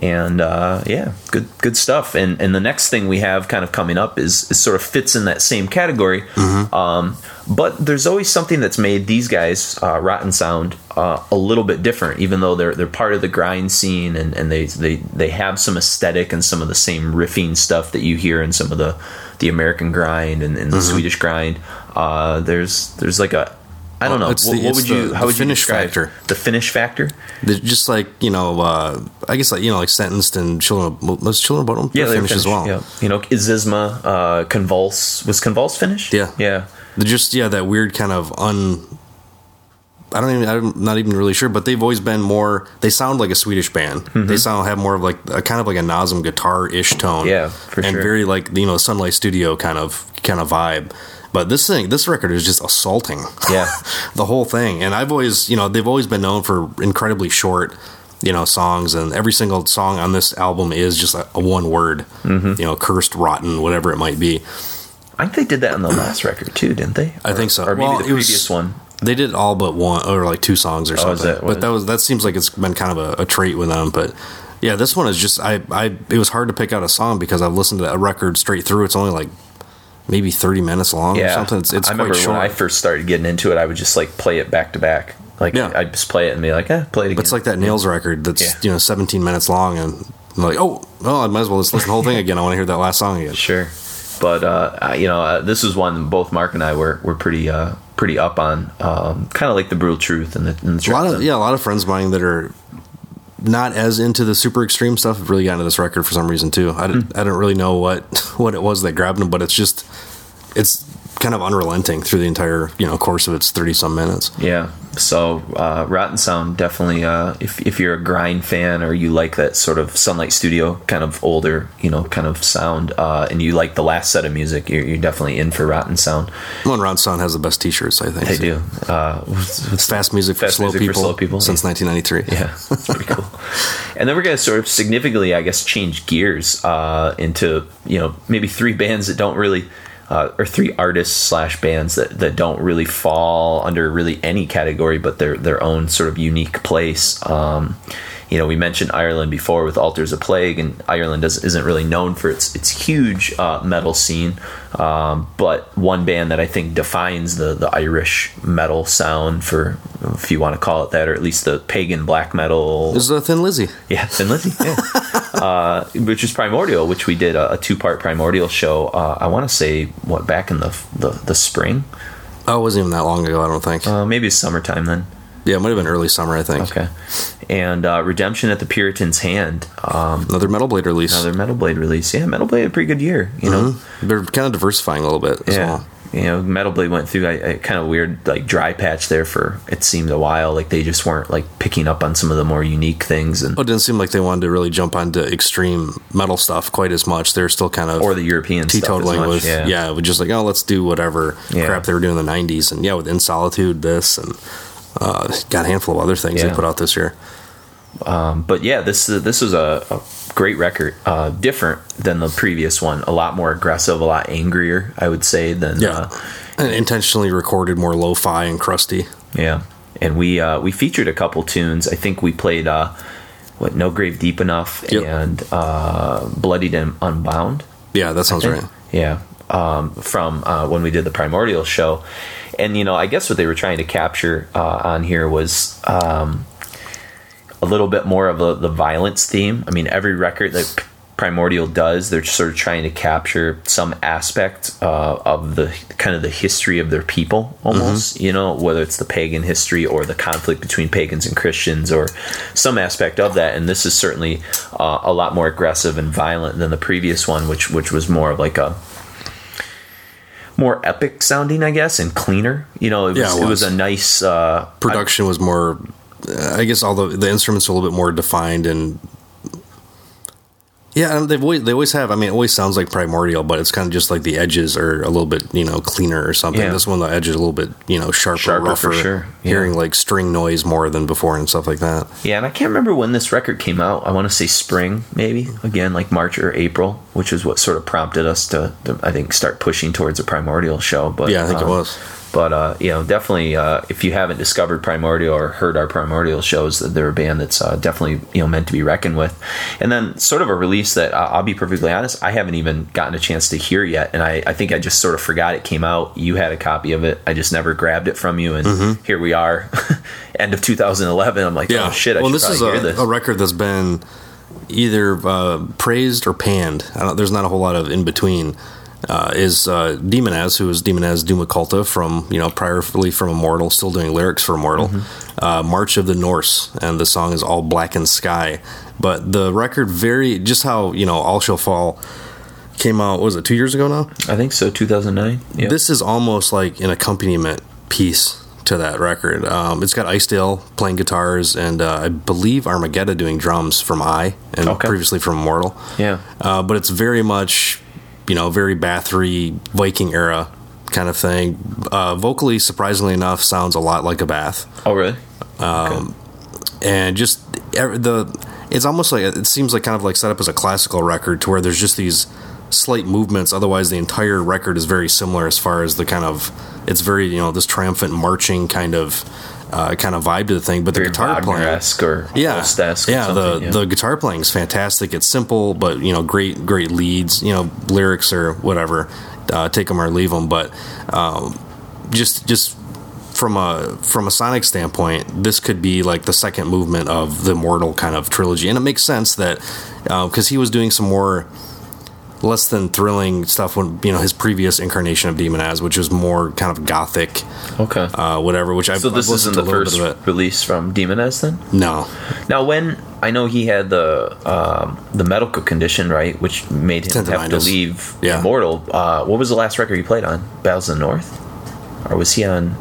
And uh, yeah, good good stuff. And and the next thing we have kind of coming up is, is sort of fits in that same category. Um, but there's always something that's made these guys, uh, Rotten Sound, uh, a little bit different, even though they're they're part of the grind scene and, and they, they they have some aesthetic and some of the same riffing stuff that you hear in some of the the American grind and, and the Swedish grind. Uh, there's there's like a I don't know. What, the- what would you? the- how would you describe factor. The Finnish factor. They're just like you know, uh, I guess like you know, like sentenced and children. Was children bottom? Yeah, They're they were finished as well. Yeah, you know, Xysma, uh, Convulse was Convulse finished. Yeah. yeah. Just yeah, that weird kind of un. I don't even. I'm not even really sure, but they've always been more. They sound like a Swedish band. Mm-hmm. They sound have more of like a kind of like a Nasum guitar ish tone. Yeah, for and sure. very like you know Sunlight Studio kind of kind of vibe. But this thing, this record is just assaulting. Yeah. the whole thing. And I've always, you know, they've always been known for incredibly short, you know, songs. And every single song on this album is just a, a one word, Mm-hmm. you know, cursed, rotten, whatever it might be. I think they did that on the last record too, didn't they? I think so. Or maybe Well, the it was- previous one. They did all but one or like two songs or Oh, something. that but that was that seems like it's been kind of a, a trait with them. But yeah, this one is just I I it was hard to pick out a song because I've listened to a record straight through. It's only like maybe thirty minutes long or Yeah, something. It's, it's I remember short. when I first started getting into it, I would just like play it back to back. Like Yeah. I'd just play it and be like, eh, play it again. But it's like that Nails record that's Yeah. you know 17 minutes long, and I'm like, oh, well, I might as well just listen to the whole thing again. I want to hear that last song again. Sure, but uh, I- you know, uh, this is one both Mark and I were were pretty uh, pretty up on, um, kind of like the brutal truth and the, and the A lot of yeah, a lot of friends of mine that are not as into the super extreme stuff have really gotten into this record for some reason too. I Hmm. didn't, I don't really know what what it was that grabbed them, but it's just it's kind of unrelenting through the entire you know course of its 30 some minutes. Yeah. So uh, Rotten Sound definitely. Uh, if if you're a grind fan or you like that sort of Sunlight Studio kind of older, you know, kind of sound, uh, and you like the last set of music, you're, you're definitely in for Rotten Sound. One Rotten Sound has the best T-shirts, I think. They do. Uh, what's- what's- Fast music for, Fast slow, music for people slow people, since 1993. Yeah, pretty cool. And then we're going to sort of significantly, I guess, change gears uh, into you know maybe three bands that don't really, uh, or three artists slash bands that, that don't really fall under really any category, but their their own sort of unique place. Um, you know, we mentioned Ireland before with Altar of Plagues, and Ireland does, isn't really known for its its huge uh, metal scene. Um, but one band that I think defines the the Irish metal sound, for if you want to call it that, or at least the pagan black metal. This is a Thin Lizzy. Yeah, Thin Lizzy. Yeah. uh, which is Primordial, which we did a, a two part Primordial show. Uh, I want to say what back in the, the the spring, Oh, it wasn't even that long ago. I don't think. uh, maybe it's summertime then. yeah, it might have been early summer. I think. Okay. And uh, Redemption at the Puritan's Hand, um, Another Metal Blade release. another Metal Blade release. Yeah, Metal Blade a pretty good year. You know. They're kind of diversifying a little bit as Yeah. well. You know, Metal Blade went through a, a kind of weird like dry patch there for it seemed a while. Like they just weren't like picking up on some of the more unique things and Well, it didn't seem like they wanted to really jump onto extreme metal stuff quite as much. They're still kind of or the European teetotaling much. with yeah. yeah. with just like oh let's do whatever Yeah. crap they were doing in the '90s, and yeah, with In Solitude, this and uh, got a handful of other things Yeah. they put out this year. but yeah, this this was a, a great record. Uh, different than the previous one. A lot more aggressive, a lot angrier, I would say. Than Yeah, uh, and intentionally recorded more lo-fi and crusty. yeah. And we uh, we featured a couple tunes. I think we played uh, what No Grave Deep Enough Yep. and uh, Bloodied and Unbound. Yeah, that sounds right. Yeah, um, from uh, when we did the Primordial show, and you know, I guess what they were trying to capture uh, on here was um, a little bit more of a, the violence theme. I mean, every record that Primordial does, they're sort of trying to capture some aspect uh, of the kind of the history of their people, almost. You know, whether it's the pagan history or the conflict between pagans and Christians, or some aspect of that. And this is certainly uh, a lot more aggressive and violent than the previous one, which which was more of like a more epic sounding, I guess, and cleaner. You know, it was, Yeah, it it was was. a nice uh, Production was more. I guess all the the instruments are a little bit more defined and. Yeah, they've always, they always have. I mean, it always sounds like primordial, but it's kind of just like the edges are a little bit, you know, cleaner or something. Yeah. This one, the edges are a little bit, you know, sharper, Sharper for rougher. sure, yeah. Hearing like string noise more than before and stuff like that. Yeah, and I can't remember when this record came out. I want to say spring, maybe again, like March or April, which is what sort of prompted us to, to I think, start pushing towards a primordial show. But Yeah, I think it um, was. But uh, you know, definitely, uh, if you haven't discovered Primordial or heard our Primordial shows, that they're a band that's uh, definitely you know meant to be reckoned with. And then sort of a release that uh, I'll be perfectly honest, I haven't even gotten a chance to hear yet, and I, I think I just sort of forgot it came out. You had a copy of it, I just never grabbed it from you, and here we are, end of 2011. I'm like, oh shit, I well, this is a, this. a record that's been either uh, praised or panned. I don't, there's not a whole lot of in between. Uh, is uh, Demonaz, who is Demonaz Doom Occulta from, you know, priorly from Immortal, still doing lyrics for Immortal. Mm-hmm. Uh, March of the Norse, and the song is All Blackened Sky. But the record, very, just how, you know, All Shall Fall came out, was it, two years ago now? I think so, 2009. Yeah. This is almost like an accompaniment piece to that record. Um, it's got Ice Dale playing guitars, and uh, I believe Armagedda doing drums from I, and Okay. previously from Immortal. yeah. Uh, but it's very much, you know, very Bathory Viking era kind of thing. Uh, vocally, surprisingly enough, sounds a lot like a Bath Oh, really? Okay. and just the it's almost like it seems like kind of like set up as a classical record to where there's just these slight movements otherwise the entire record is very similar as far as the kind of it's very you know this triumphant marching kind of uh, kind of vibe to the thing but the Very guitar playing or yeah. Holst-esque or yeah the yeah. the guitar playing is fantastic. It's simple but you know great great leads you know lyrics or whatever uh, take them or leave them but um, just just from a from a sonic standpoint, this could be like the second movement of the Immortal kind of trilogy, and it makes sense that because he was doing some more less than thrilling stuff when you know his previous incarnation of Demon Demonaz, which was more kind of gothic, Okay. uh, whatever. Which I've so this I've isn't the to a little first bit of it. release from Demonaz then? No, Now, when I know he had the um, the medical condition, right, which made him have to leave Yeah. Immortal. Uh, what was the last record he played on? Battles of the North, or was he on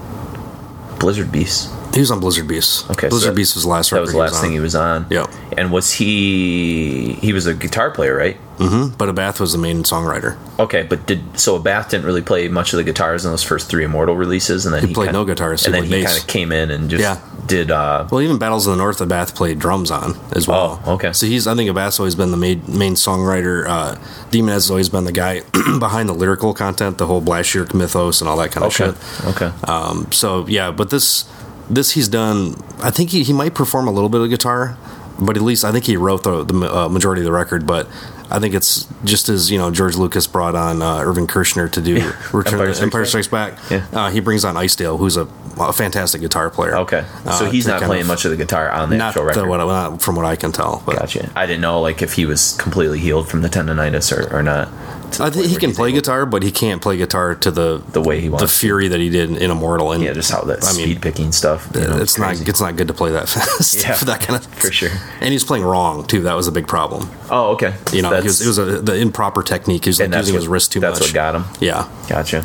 Blizzard Beast? He was on Blizzard Beast. Okay, Blizzard that- Beast was the last. Record. That was the last thing he was on. Yep. And was he? He was a guitar player, right? Mm-hmm. But Abbath was the main songwriter. Okay, but did so Abbath didn't really play much of the guitars in those first three Immortal releases, and then He he, played kinda- no guitars, and then he kind of came in and just Yeah. did. Uh, Well, even Battles of the North, Abbath played drums on as well. Oh, okay. So he's, I think Abbath's always been the main, main songwriter. Uh, Demonaz always been the guy behind the lyrical content, the whole Blashyrkh mythos and all that kind of okay, shit. okay, Um, so yeah, but this, this he's done. I think he, he might perform a little bit of guitar, but at least I think he wrote the, the uh, majority of the record. But I think it's just as you know George Lucas brought on uh, Irvin Kershner to do Return Empire Empire, Strikes Empire Back. Strikes Back. Yeah. Uh, he brings on Ice Dale, who's a, a fantastic guitar player. okay. So Uh, he's not playing of- much of the guitar on the actual the, record. what, not from what I can tell. But Gotcha. I didn't know like if he was completely healed from the tendonitis or, or not. The I think he can play able- guitar, but he can't play guitar to the The way he the wants to. fury that he did in Immortal. And Yeah, just how that I mean, speed picking stuff. you know, it's not it's not good to play that fast Yeah, for that kind of for sure. And he's playing wrong too. That was a big problem. Oh, okay. You know, he was, it was a, the improper technique. He was like using what, his wrist too that's much. That's what got him. Yeah, Gotcha.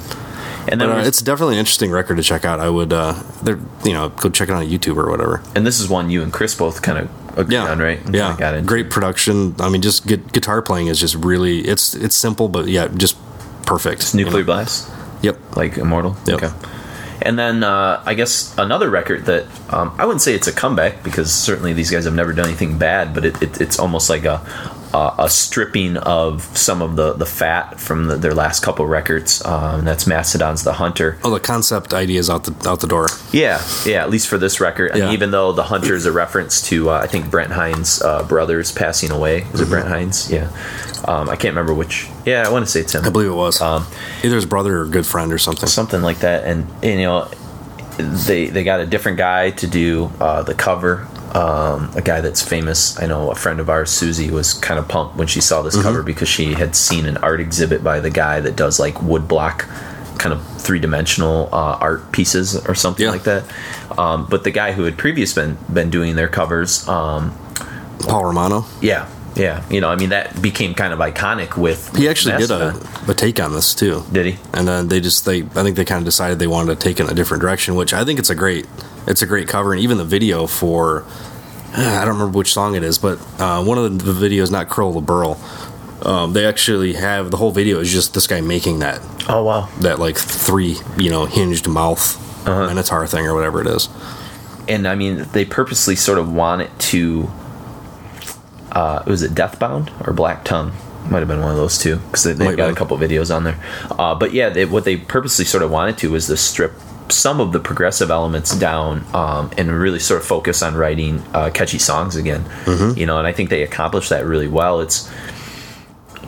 And then but uh, it's definitely an interesting record to check out. I would, uh, you know, go check it out on YouTube or whatever. and this is one you and Chris both kind of agreed Yeah, on, right? Yeah, got into. great production. I mean, just gu- guitar playing is just really it's it's simple, but yeah, just perfect. Nuclear you know? Blast. Yep. like Immortal. Yep. Okay. And then uh, I guess another record that um, I wouldn't say it's a comeback because certainly these guys have never done anything bad, but it, it, it's almost like a, a a stripping of some of the, the fat from the, their last couple records. Um, that's Mastodon's The Hunter. Oh, the concept idea is out the out the door. Yeah, yeah. At least for this record, and Yeah. even though The Hunter is a reference to uh, I think Brent Hinds' uh, brothers passing away. Mm-hmm. It Brent Hinds? Yeah. Um, I can't remember which. Yeah, I want to say it's him. I believe it was Um, either his brother or good friend or something. something like that and, and you know they they got a different guy to do uh, the cover um, a guy that's famous i know a friend of ours susie was kind of pumped when she saw Mm-hmm. this cover because she had seen an art exhibit by the guy that does like woodblock kind of three-dimensional uh, art pieces or something Yeah. like that um, but the guy who had previously been been doing their covers um, Paul Romano. yeah yeah you know i mean that became kind of iconic with He actually did a, a take on this too. did he and then they just they I think they kind of decided they wanted to take it in a different direction, which I think it's a great it's a great cover, and even the video for I don't remember which song it is, but uh, one of the videos, not Curl the Burl, um, they actually have the whole video is just this guy making that Oh wow. that like three you know hinged mouth Uh-huh. minotaur thing or whatever it is. and I mean they purposely sort of want it to. Uh, was it Deathbound or Black Tongue? Might have been one of those two because they, they've Might got be. a couple videos on there. Uh, but yeah, they, what they purposely sort of wanted to was to strip some of the progressive elements down um, and really sort of focus on writing uh, catchy songs again. You know, and I think they accomplished that really well. It's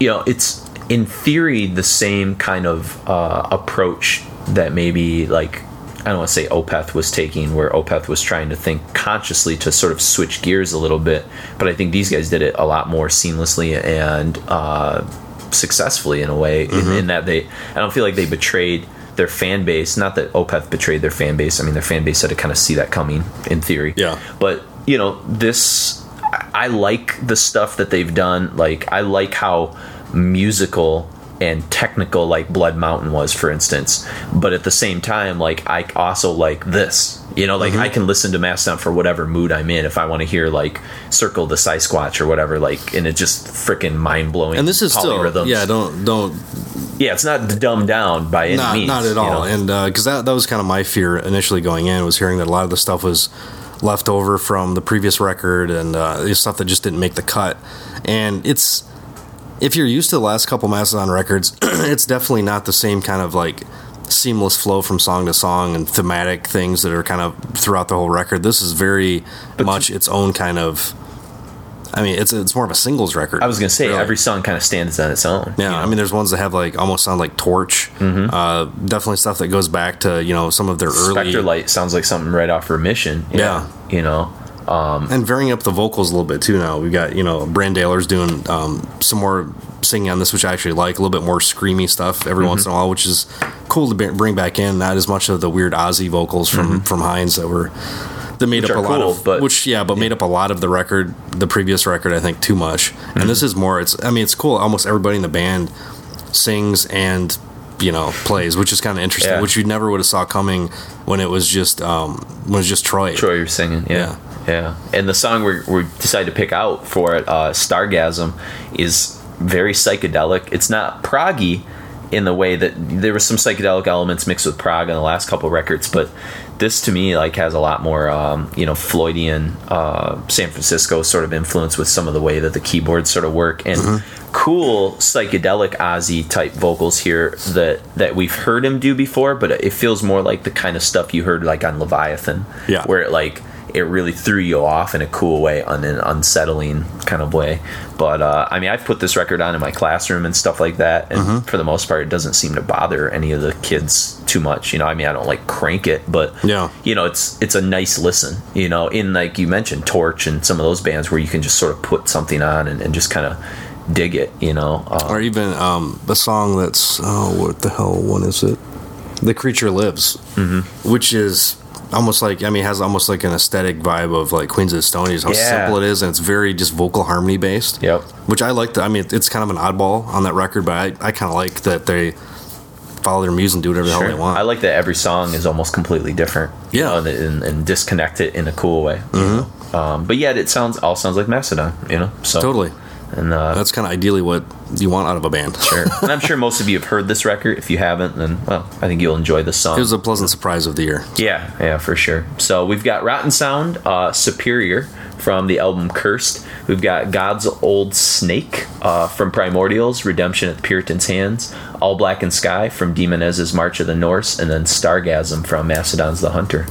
you know, it's in theory the same kind of uh, approach that maybe like I don't want to say Opeth was taking, where Opeth was trying to think consciously to sort of switch gears a little bit. But I think these guys did it a lot more seamlessly and uh, successfully in a way, in, in that they, I don't feel like they betrayed their fan base. Not that Opeth betrayed their fan base. I mean, their fan base had to kind of see that coming in theory. Yeah. But you know, this I like the stuff that they've done. Like I like how musical and technical like Blood Mountain was, for instance. But at the same time, like I also like this. You know, like Mm-hmm. I can listen to Mastodon for whatever mood I'm in. If I want to hear like Circle the Sasquatch or whatever, like, and it's just freaking mind blowing. And this is still yeah don't don't yeah, it's not dumbed down by any not means. not at you all. know? And because that that was kind of my fear initially going in was hearing that a lot of the stuff was left over from the previous record and uh, stuff that just didn't make the cut. And it's if you're used to the last couple Mastodon records, it's definitely not the same kind of like seamless flow from song to song and thematic things that are kind of throughout the whole record. This is very much its own kind of. I mean, it's it's more of a singles record. I was gonna say really. every song kind of stands on its own. Yeah, you know? I mean, there's ones that have like almost sound like Torche. Uh, definitely stuff that goes back to you know some of their early Spectrelight sounds like something right off Remission. Yeah. you know. And varying up the vocals a little bit too. Now we've got you know Brann Dailor's doing um, some more singing on this, which I actually like a little bit more screamy stuff Mm-hmm. every once in a while, which is cool to bring back in. Not as much of the weird Ozzy vocals from from Hinds that were that made Mm-hmm. Which up a lot cool, of but- which yeah, but made up a lot of the record, the previous record. I think too much, and this is more. It's I mean it's cool. Almost everybody in the band sings and you know plays, which is kind of interesting, Yeah. which you never would have saw coming when it was just um when it was just Troy. Troy, you're singing, yeah, yeah. Yeah, and the song we we decided to pick out for it, uh, "Stargasm," is very psychedelic. It's not proggy in the way that there was some psychedelic elements mixed with prog on the last couple records, but this to me like has a lot more um, you know Floydian uh, San Francisco sort of influence with some of the way that the keyboards sort of work and cool psychedelic Ozzy type vocals here that that we've heard him do before, but it feels more like the kind of stuff you heard like on Leviathan, Yeah. where it like it really threw you off in a cool way, on an unsettling kind of way. But uh, I mean, I've put this record on in my classroom and stuff like that, and Mm-hmm. for the most part, it doesn't seem to bother any of the kids too much. You know, I mean, I don't like crank it, but Yeah. you know, it's it's a nice listen. You know, in like you mentioned, Torche and some of those bands where you can just sort of put something on and, and just kind of dig it. You know, uh, or even um, a song that's oh what the hell one is it the creature lives mm-hmm. which is almost like i mean has almost like an aesthetic vibe of like queens of the stone Age, how Yeah. simple it is and it's very just vocal harmony based Yep. which i like that i mean it's kind of an oddball on that record but i, I kind of like that they follow their muse and do whatever the hell they want I like that every song is almost completely different. you Yeah. know, and, and, and disconnect it in a cool way. you know. Um, but yet it sounds all sounds like Mastodon. You know, so totally And uh, that's kind of ideally what you want out of a band sure. and I'm sure most of you have heard this record. If you haven't, then well, I think you'll enjoy this song. it was a pleasant surprise of the year Yeah, yeah, for sure. So we've got Rotten Sound, uh, Superior from the album Cursed. We've got God's Old Snake uh, from Primordial's, Redemption at the Puritan's Hands, All Blackened Sky from Demonaz's March of the Norse, and then Stargasm from Mastodon's The Hunter.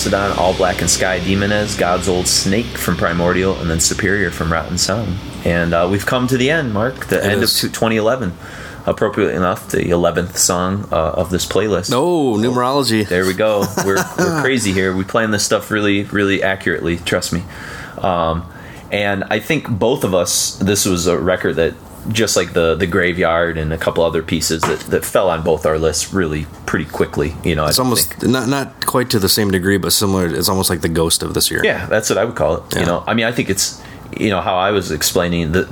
Mastodon, All Blackened Sky Demonaz, God's Old Snake from Primordial, and then Superior from Rotten Sound. And uh, we've come to the end, Mark, the end is. of 2011. Appropriately enough, the 11th song uh, of this playlist. Oh, numerology. There we go. We're, we're crazy here. We plan this stuff really, really accurately. Trust me. Um, and I think both of us, this was a record that, just like the the graveyard and a couple other pieces that, that fell on both our lists really pretty quickly. You know, I It's almost think. not not quite to the same degree, but similar. It's almost like the ghost of this year. Yeah, that's what I would call it. Yeah. You know, I mean, I think it's you know how I was explaining that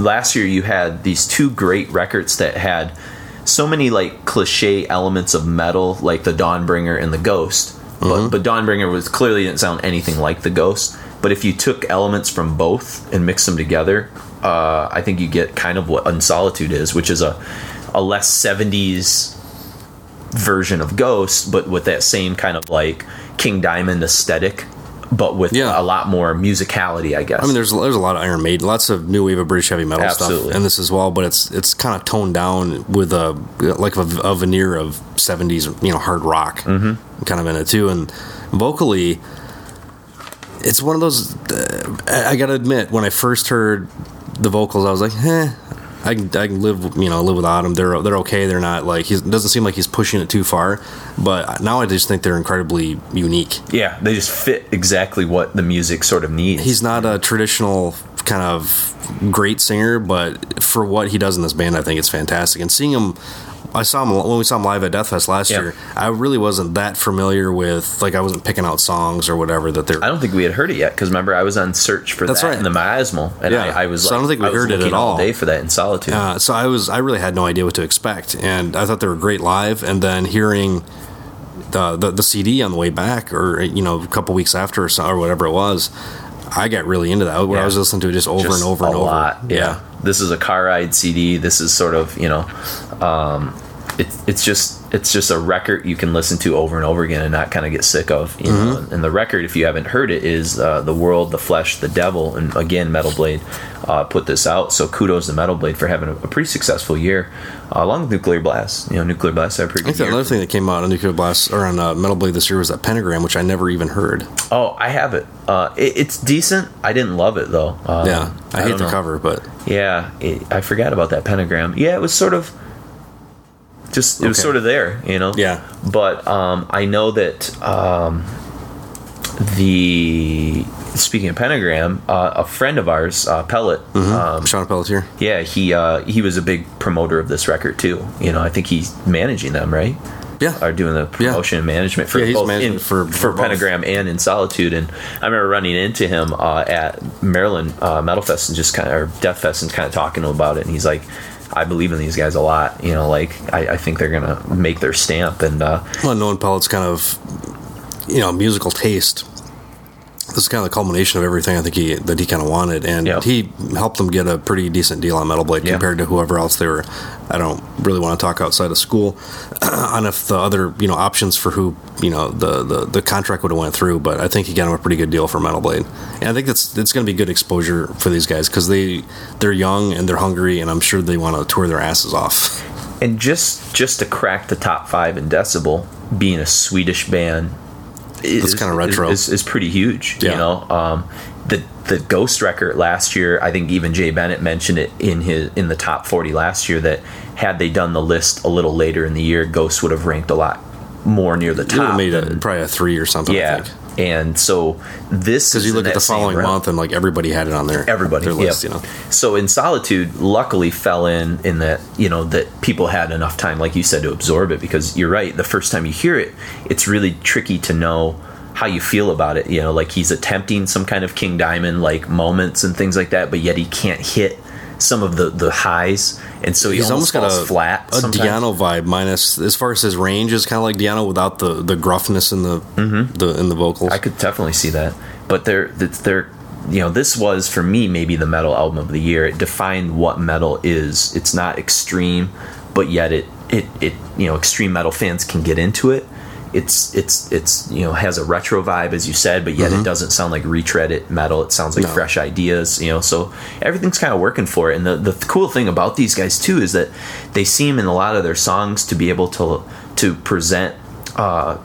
last year you had these two great records that had so many like cliche elements of metal, like the Dawnbringer and the Ghost. But but Dawnbringer was clearly didn't sound anything like the Ghost. But if you took elements from both and mixed them together, uh, I think you get kind of what In Solitude is, which is a a less seventies version of Ghost, but with that same kind of like King Diamond aesthetic, but with Yeah. a lot more musicality, I guess. I mean, there's there's a lot of Iron Maiden, lots of new wave of British heavy metal Absolutely. stuff in this as well. But it's it's kind of toned down with a like a, a veneer of '70s, you know, hard rock Mm-hmm. kind of in it too. And vocally, it's one of those. Uh, I, I gotta admit, when I first heard the vocals, I was like, eh. I can, I can live you know live without them. They're they're okay. They're not like he doesn't seem like he's pushing it too far. But now I just think they're incredibly unique. yeah, they just fit exactly what the music sort of needs. he's not a traditional kind of great singer, but for what he does in this band, I think it's fantastic. And seeing him, I saw him when we saw him live at Deathfest last Yeah. year. I really wasn't that familiar with, like, I wasn't picking out songs or whatever that they're. I don't think we had heard it yet because remember I was on search for That's that right. in the miasmal, and Yeah. I, I was. So I don't think we heard it at all. day for that in solitude. Uh, so I was, I really had no idea what to expect, and I thought they were great live. And then hearing the the, the CD on the way back, or you know, a couple weeks after, or, so, or whatever it was, I got really into that. Where I was listening to it just over Just and over and over. lot. Yeah. this is a car ride CD. This is sort of you know, um, it's it's just it's just a record you can listen to over and over again and not kind of get sick of. You Mm-hmm. and the record, if you haven't heard it, is uh, the world, the flesh, the devil, and again, Metal Blade uh, put this out. So kudos to Metal Blade for having a, a pretty successful year, uh, along with Nuclear Blast. You know, Nuclear Blast had a pretty I think good the year. another thing that came out on Nuclear Blast or on uh, Metal Blade this year was that Pentagram, which I never even heard. Oh, I have it. Uh, it. It's decent. I didn't love it though. Um, yeah, I, hate the know. cover, but Yeah, it, I forgot about that pentagram. Yeah, it was sort of just it was Okay. sort of there, you know. Yeah. But um, I know that um, the speaking of pentagram, uh, a friend of ours, uh, Pellet. Um, Sean Pelletier. yeah, he uh, he was a big promoter of this record too. You know, I think he's managing them, right? Yeah, are doing the promotion and management for Yeah, both in, for- for, for. Pentagram and in Solitude. And I remember running into him uh, at Maryland uh, Metal Fest and just kind of or Death Fest and kind of talking to him about it. And he's like, "I believe in these guys a lot. You know, like I, I think they're gonna make their stamp." And uh, well, knowing kind of you know musical taste. This is kind of the culmination of everything I think he that he kind of wanted, and Yep. he helped them get a pretty decent deal on Metal Blade compared to whoever else they were. I don't really want to talk outside of school on if the other you know options for who you know the the, the contract would have went through, but I think he got him a pretty good deal for Metal Blade, and I think that's it's going to be good exposure for these guys because they they're young and they're hungry, and I'm sure they want to tour their asses off. and just just to crack the top five in decibel, being a Swedish band, is, kinda retro. Is, is, pretty huge. You know, um, the the Ghost record last year. I think even Jay Bennett mentioned it in his in the top forty last year. That had they done the list a little later in the year, Ghost would have ranked a lot more near the They would top. have made a, probably a three or something. I yeah, think. And so this Because you look at the following month and like everybody had it on their everybody their list, yep. you know. so in solitude luckily fell in in that you know that people had enough time like you said to absorb it because you're right the first time you hear it it's really tricky to know how you feel about it you know like he's attempting some kind of king diamond like moments and things like that but yet he can't hit some of the the highs and so he He's almost, almost got a flat a sometimes. Diano vibe minus as far as his range is kind of like Diano without the the gruffness in the the in the vocals. Mm-hmm. I could definitely see that. But they're they're you know this was for me maybe the metal album of the year. It defined what metal is. It's not extreme, but yet it it it you know extreme metal fans can get into it. It's it's it's you know has a retro vibe as you said, but yet it doesn't sound like retreaded metal. It sounds like No. fresh ideas. You know, so everything's kind of working for it. And the the cool thing about these guys too is that they seem in a lot of their songs to be able to to present. Uh,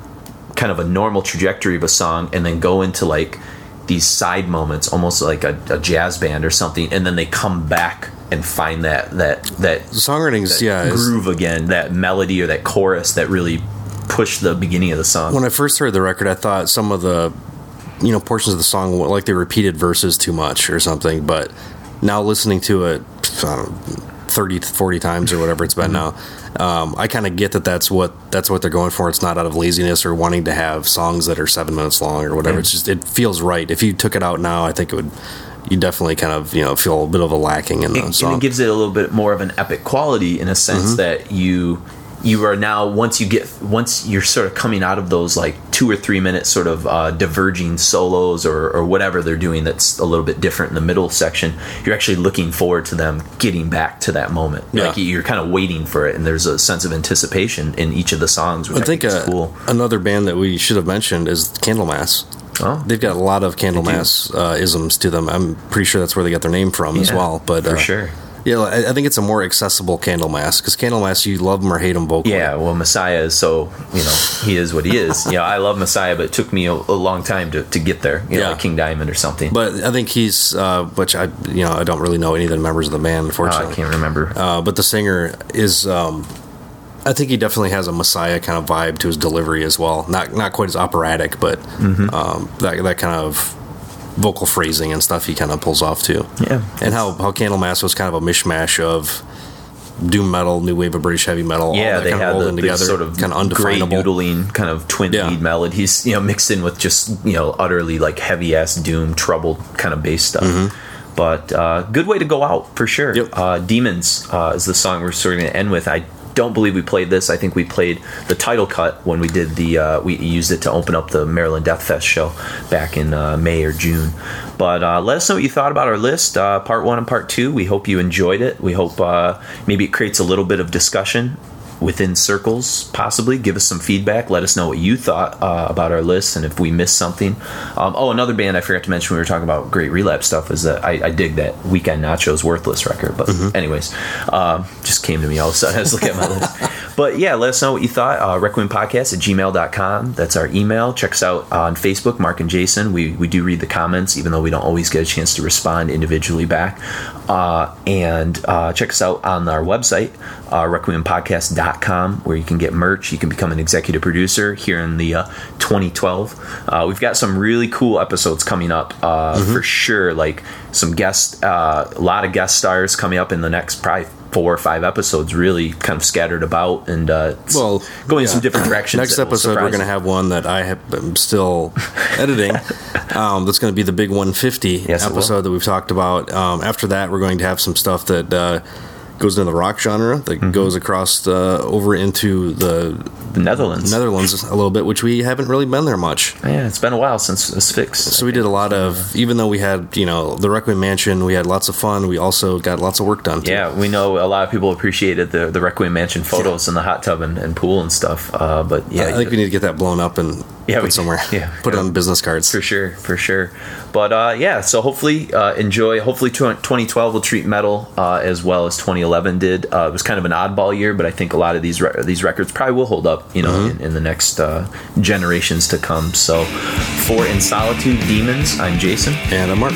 kind of a normal trajectory of a song and then go into like these side moments, almost like a, a jazz band or something, and then they come back and find that that that songwriting's that yeah. groove again, that melody or that chorus that really push the beginning of the song. when I first heard the record, I thought some of the you know portions of the song like they repeated verses too much or something. But now listening to it, know, 30 to 40 times or whatever it's been now, um, I kind of get that that's what that's what they're going for. It's not out of laziness or wanting to have songs that are seven minutes long or whatever. Yeah. It's just it feels right. If you took it out now, I think it would. You definitely kind of you know feel a bit of a lacking in the it, and song. it gives it a little bit more of an epic quality in a sense Mm-hmm. that you you are now once you get once you're sort of coming out of those like two or three minute sort of uh, diverging solos or, or whatever they're doing that's a little bit different in the middle section you're actually looking forward to them getting back to that moment Yeah. like you're kind of waiting for it and there's a sense of anticipation in each of the songs which I think is uh, cool another band that we should have mentioned is Candlemass. Oh. They've got a lot of Candlemass uh, isms to them. I'm pretty sure that's where they got their name from as well. But for uh, sure yeah, I, I think it's a more accessible Candlemass because Candlemass, you love them or hate them vocally. Yeah, well, Messiah is so you know he is what he is. you know, I love Messiah, but it took me a, a long time to, to get there. You know, Yeah. like King Diamond or something. But I think he's, uh, which I, you know, I don't really know any of the members of the band, Oh, unfortunately. I can't remember. Uh, but the singer is, um, I think he definitely has a Messiah kind of vibe to his delivery as well. Not not quite as operatic, but Mm-hmm. um, that that kind of vocal phrasing and stuff he kind of pulls off too. Yeah. and how how Candlemass was kind of a mishmash of doom metal, new wave of British heavy metal. all yeah, they kind had of the, together, sort of kind of undefinable. noodling kind of twin Yeah. lead melodies, you know, mixed in with just you know utterly like heavy ass doom troubled kind of bass stuff. But uh, good way to go out for sure. Mm-hmm. Yep. Uh, Demons uh, is the song we're sort of going to end with. I don't believe we played this. I think we played the title cut when we did the uh, we used it to open up the Maryland Death Fest show back in uh, May or June. But uh, let us know what you thought about our list, uh, part one and part two. We hope you enjoyed it. We hope uh, maybe it creates a little bit of discussion within circles, possibly. Give us some feedback. Let us know what you thought uh, about our list and if we missed something. Um, oh, another band I forgot to mention when we were talking about great relapse stuff is that I, I dig that Weekend Nachos Worthless record. But, anyways, um, just came to me all of a sudden. I was looking at my list. But yeah, let us know what you thought. Uh, Requiem Podcast at gmail.com. That's our email. Check us out on Facebook, Mark and Jason. We, we do read the comments, even though we don't always get a chance to respond individually back. Uh, and uh, check us out on our website, uh, requiempodcast.com, where you can get merch. You can become an executive producer here in the uh, 2012. Uh, we've got some really cool episodes coming up uh, for sure. Like some guest, uh, a lot of guest stars coming up in the next probably four or five episodes, really kind of scattered about and uh, Well, going in yeah. some different directions. Next episode, we're going to have one that I have, am still editing. Um, that's going to be the big 150 Yes, episode that we've talked about. Um, after that, we're going to have some stuff that uh, goes into the rock genre, that Mm-hmm. goes across uh, over into the the Netherlands. Netherlands a little bit, which we haven't really been there much. yeah, it's been a while since it's fixed. So we did a lot of, even though we had, you know, the Requiem Mansion, we had lots of fun. We also got lots of work done. Too. Yeah, we know a lot of people appreciated the the Requiem Mansion photos and the hot tub and, and pool and stuff. Uh, but yeah, I think we need to get that blown up and Yeah, put we- somewhere. yeah. put it on business cards. for sure, for sure. But uh, yeah, so hopefully uh, enjoy. Hopefully, 2012 will treat metal uh, as well as 2011 did. Uh, it was kind of an oddball year, but I think a lot of these re- these records probably will hold up. You know, Mm-hmm. in, in the next uh, generations to come. So, for In Solitude Demons, I'm Jason. And I'm Mark.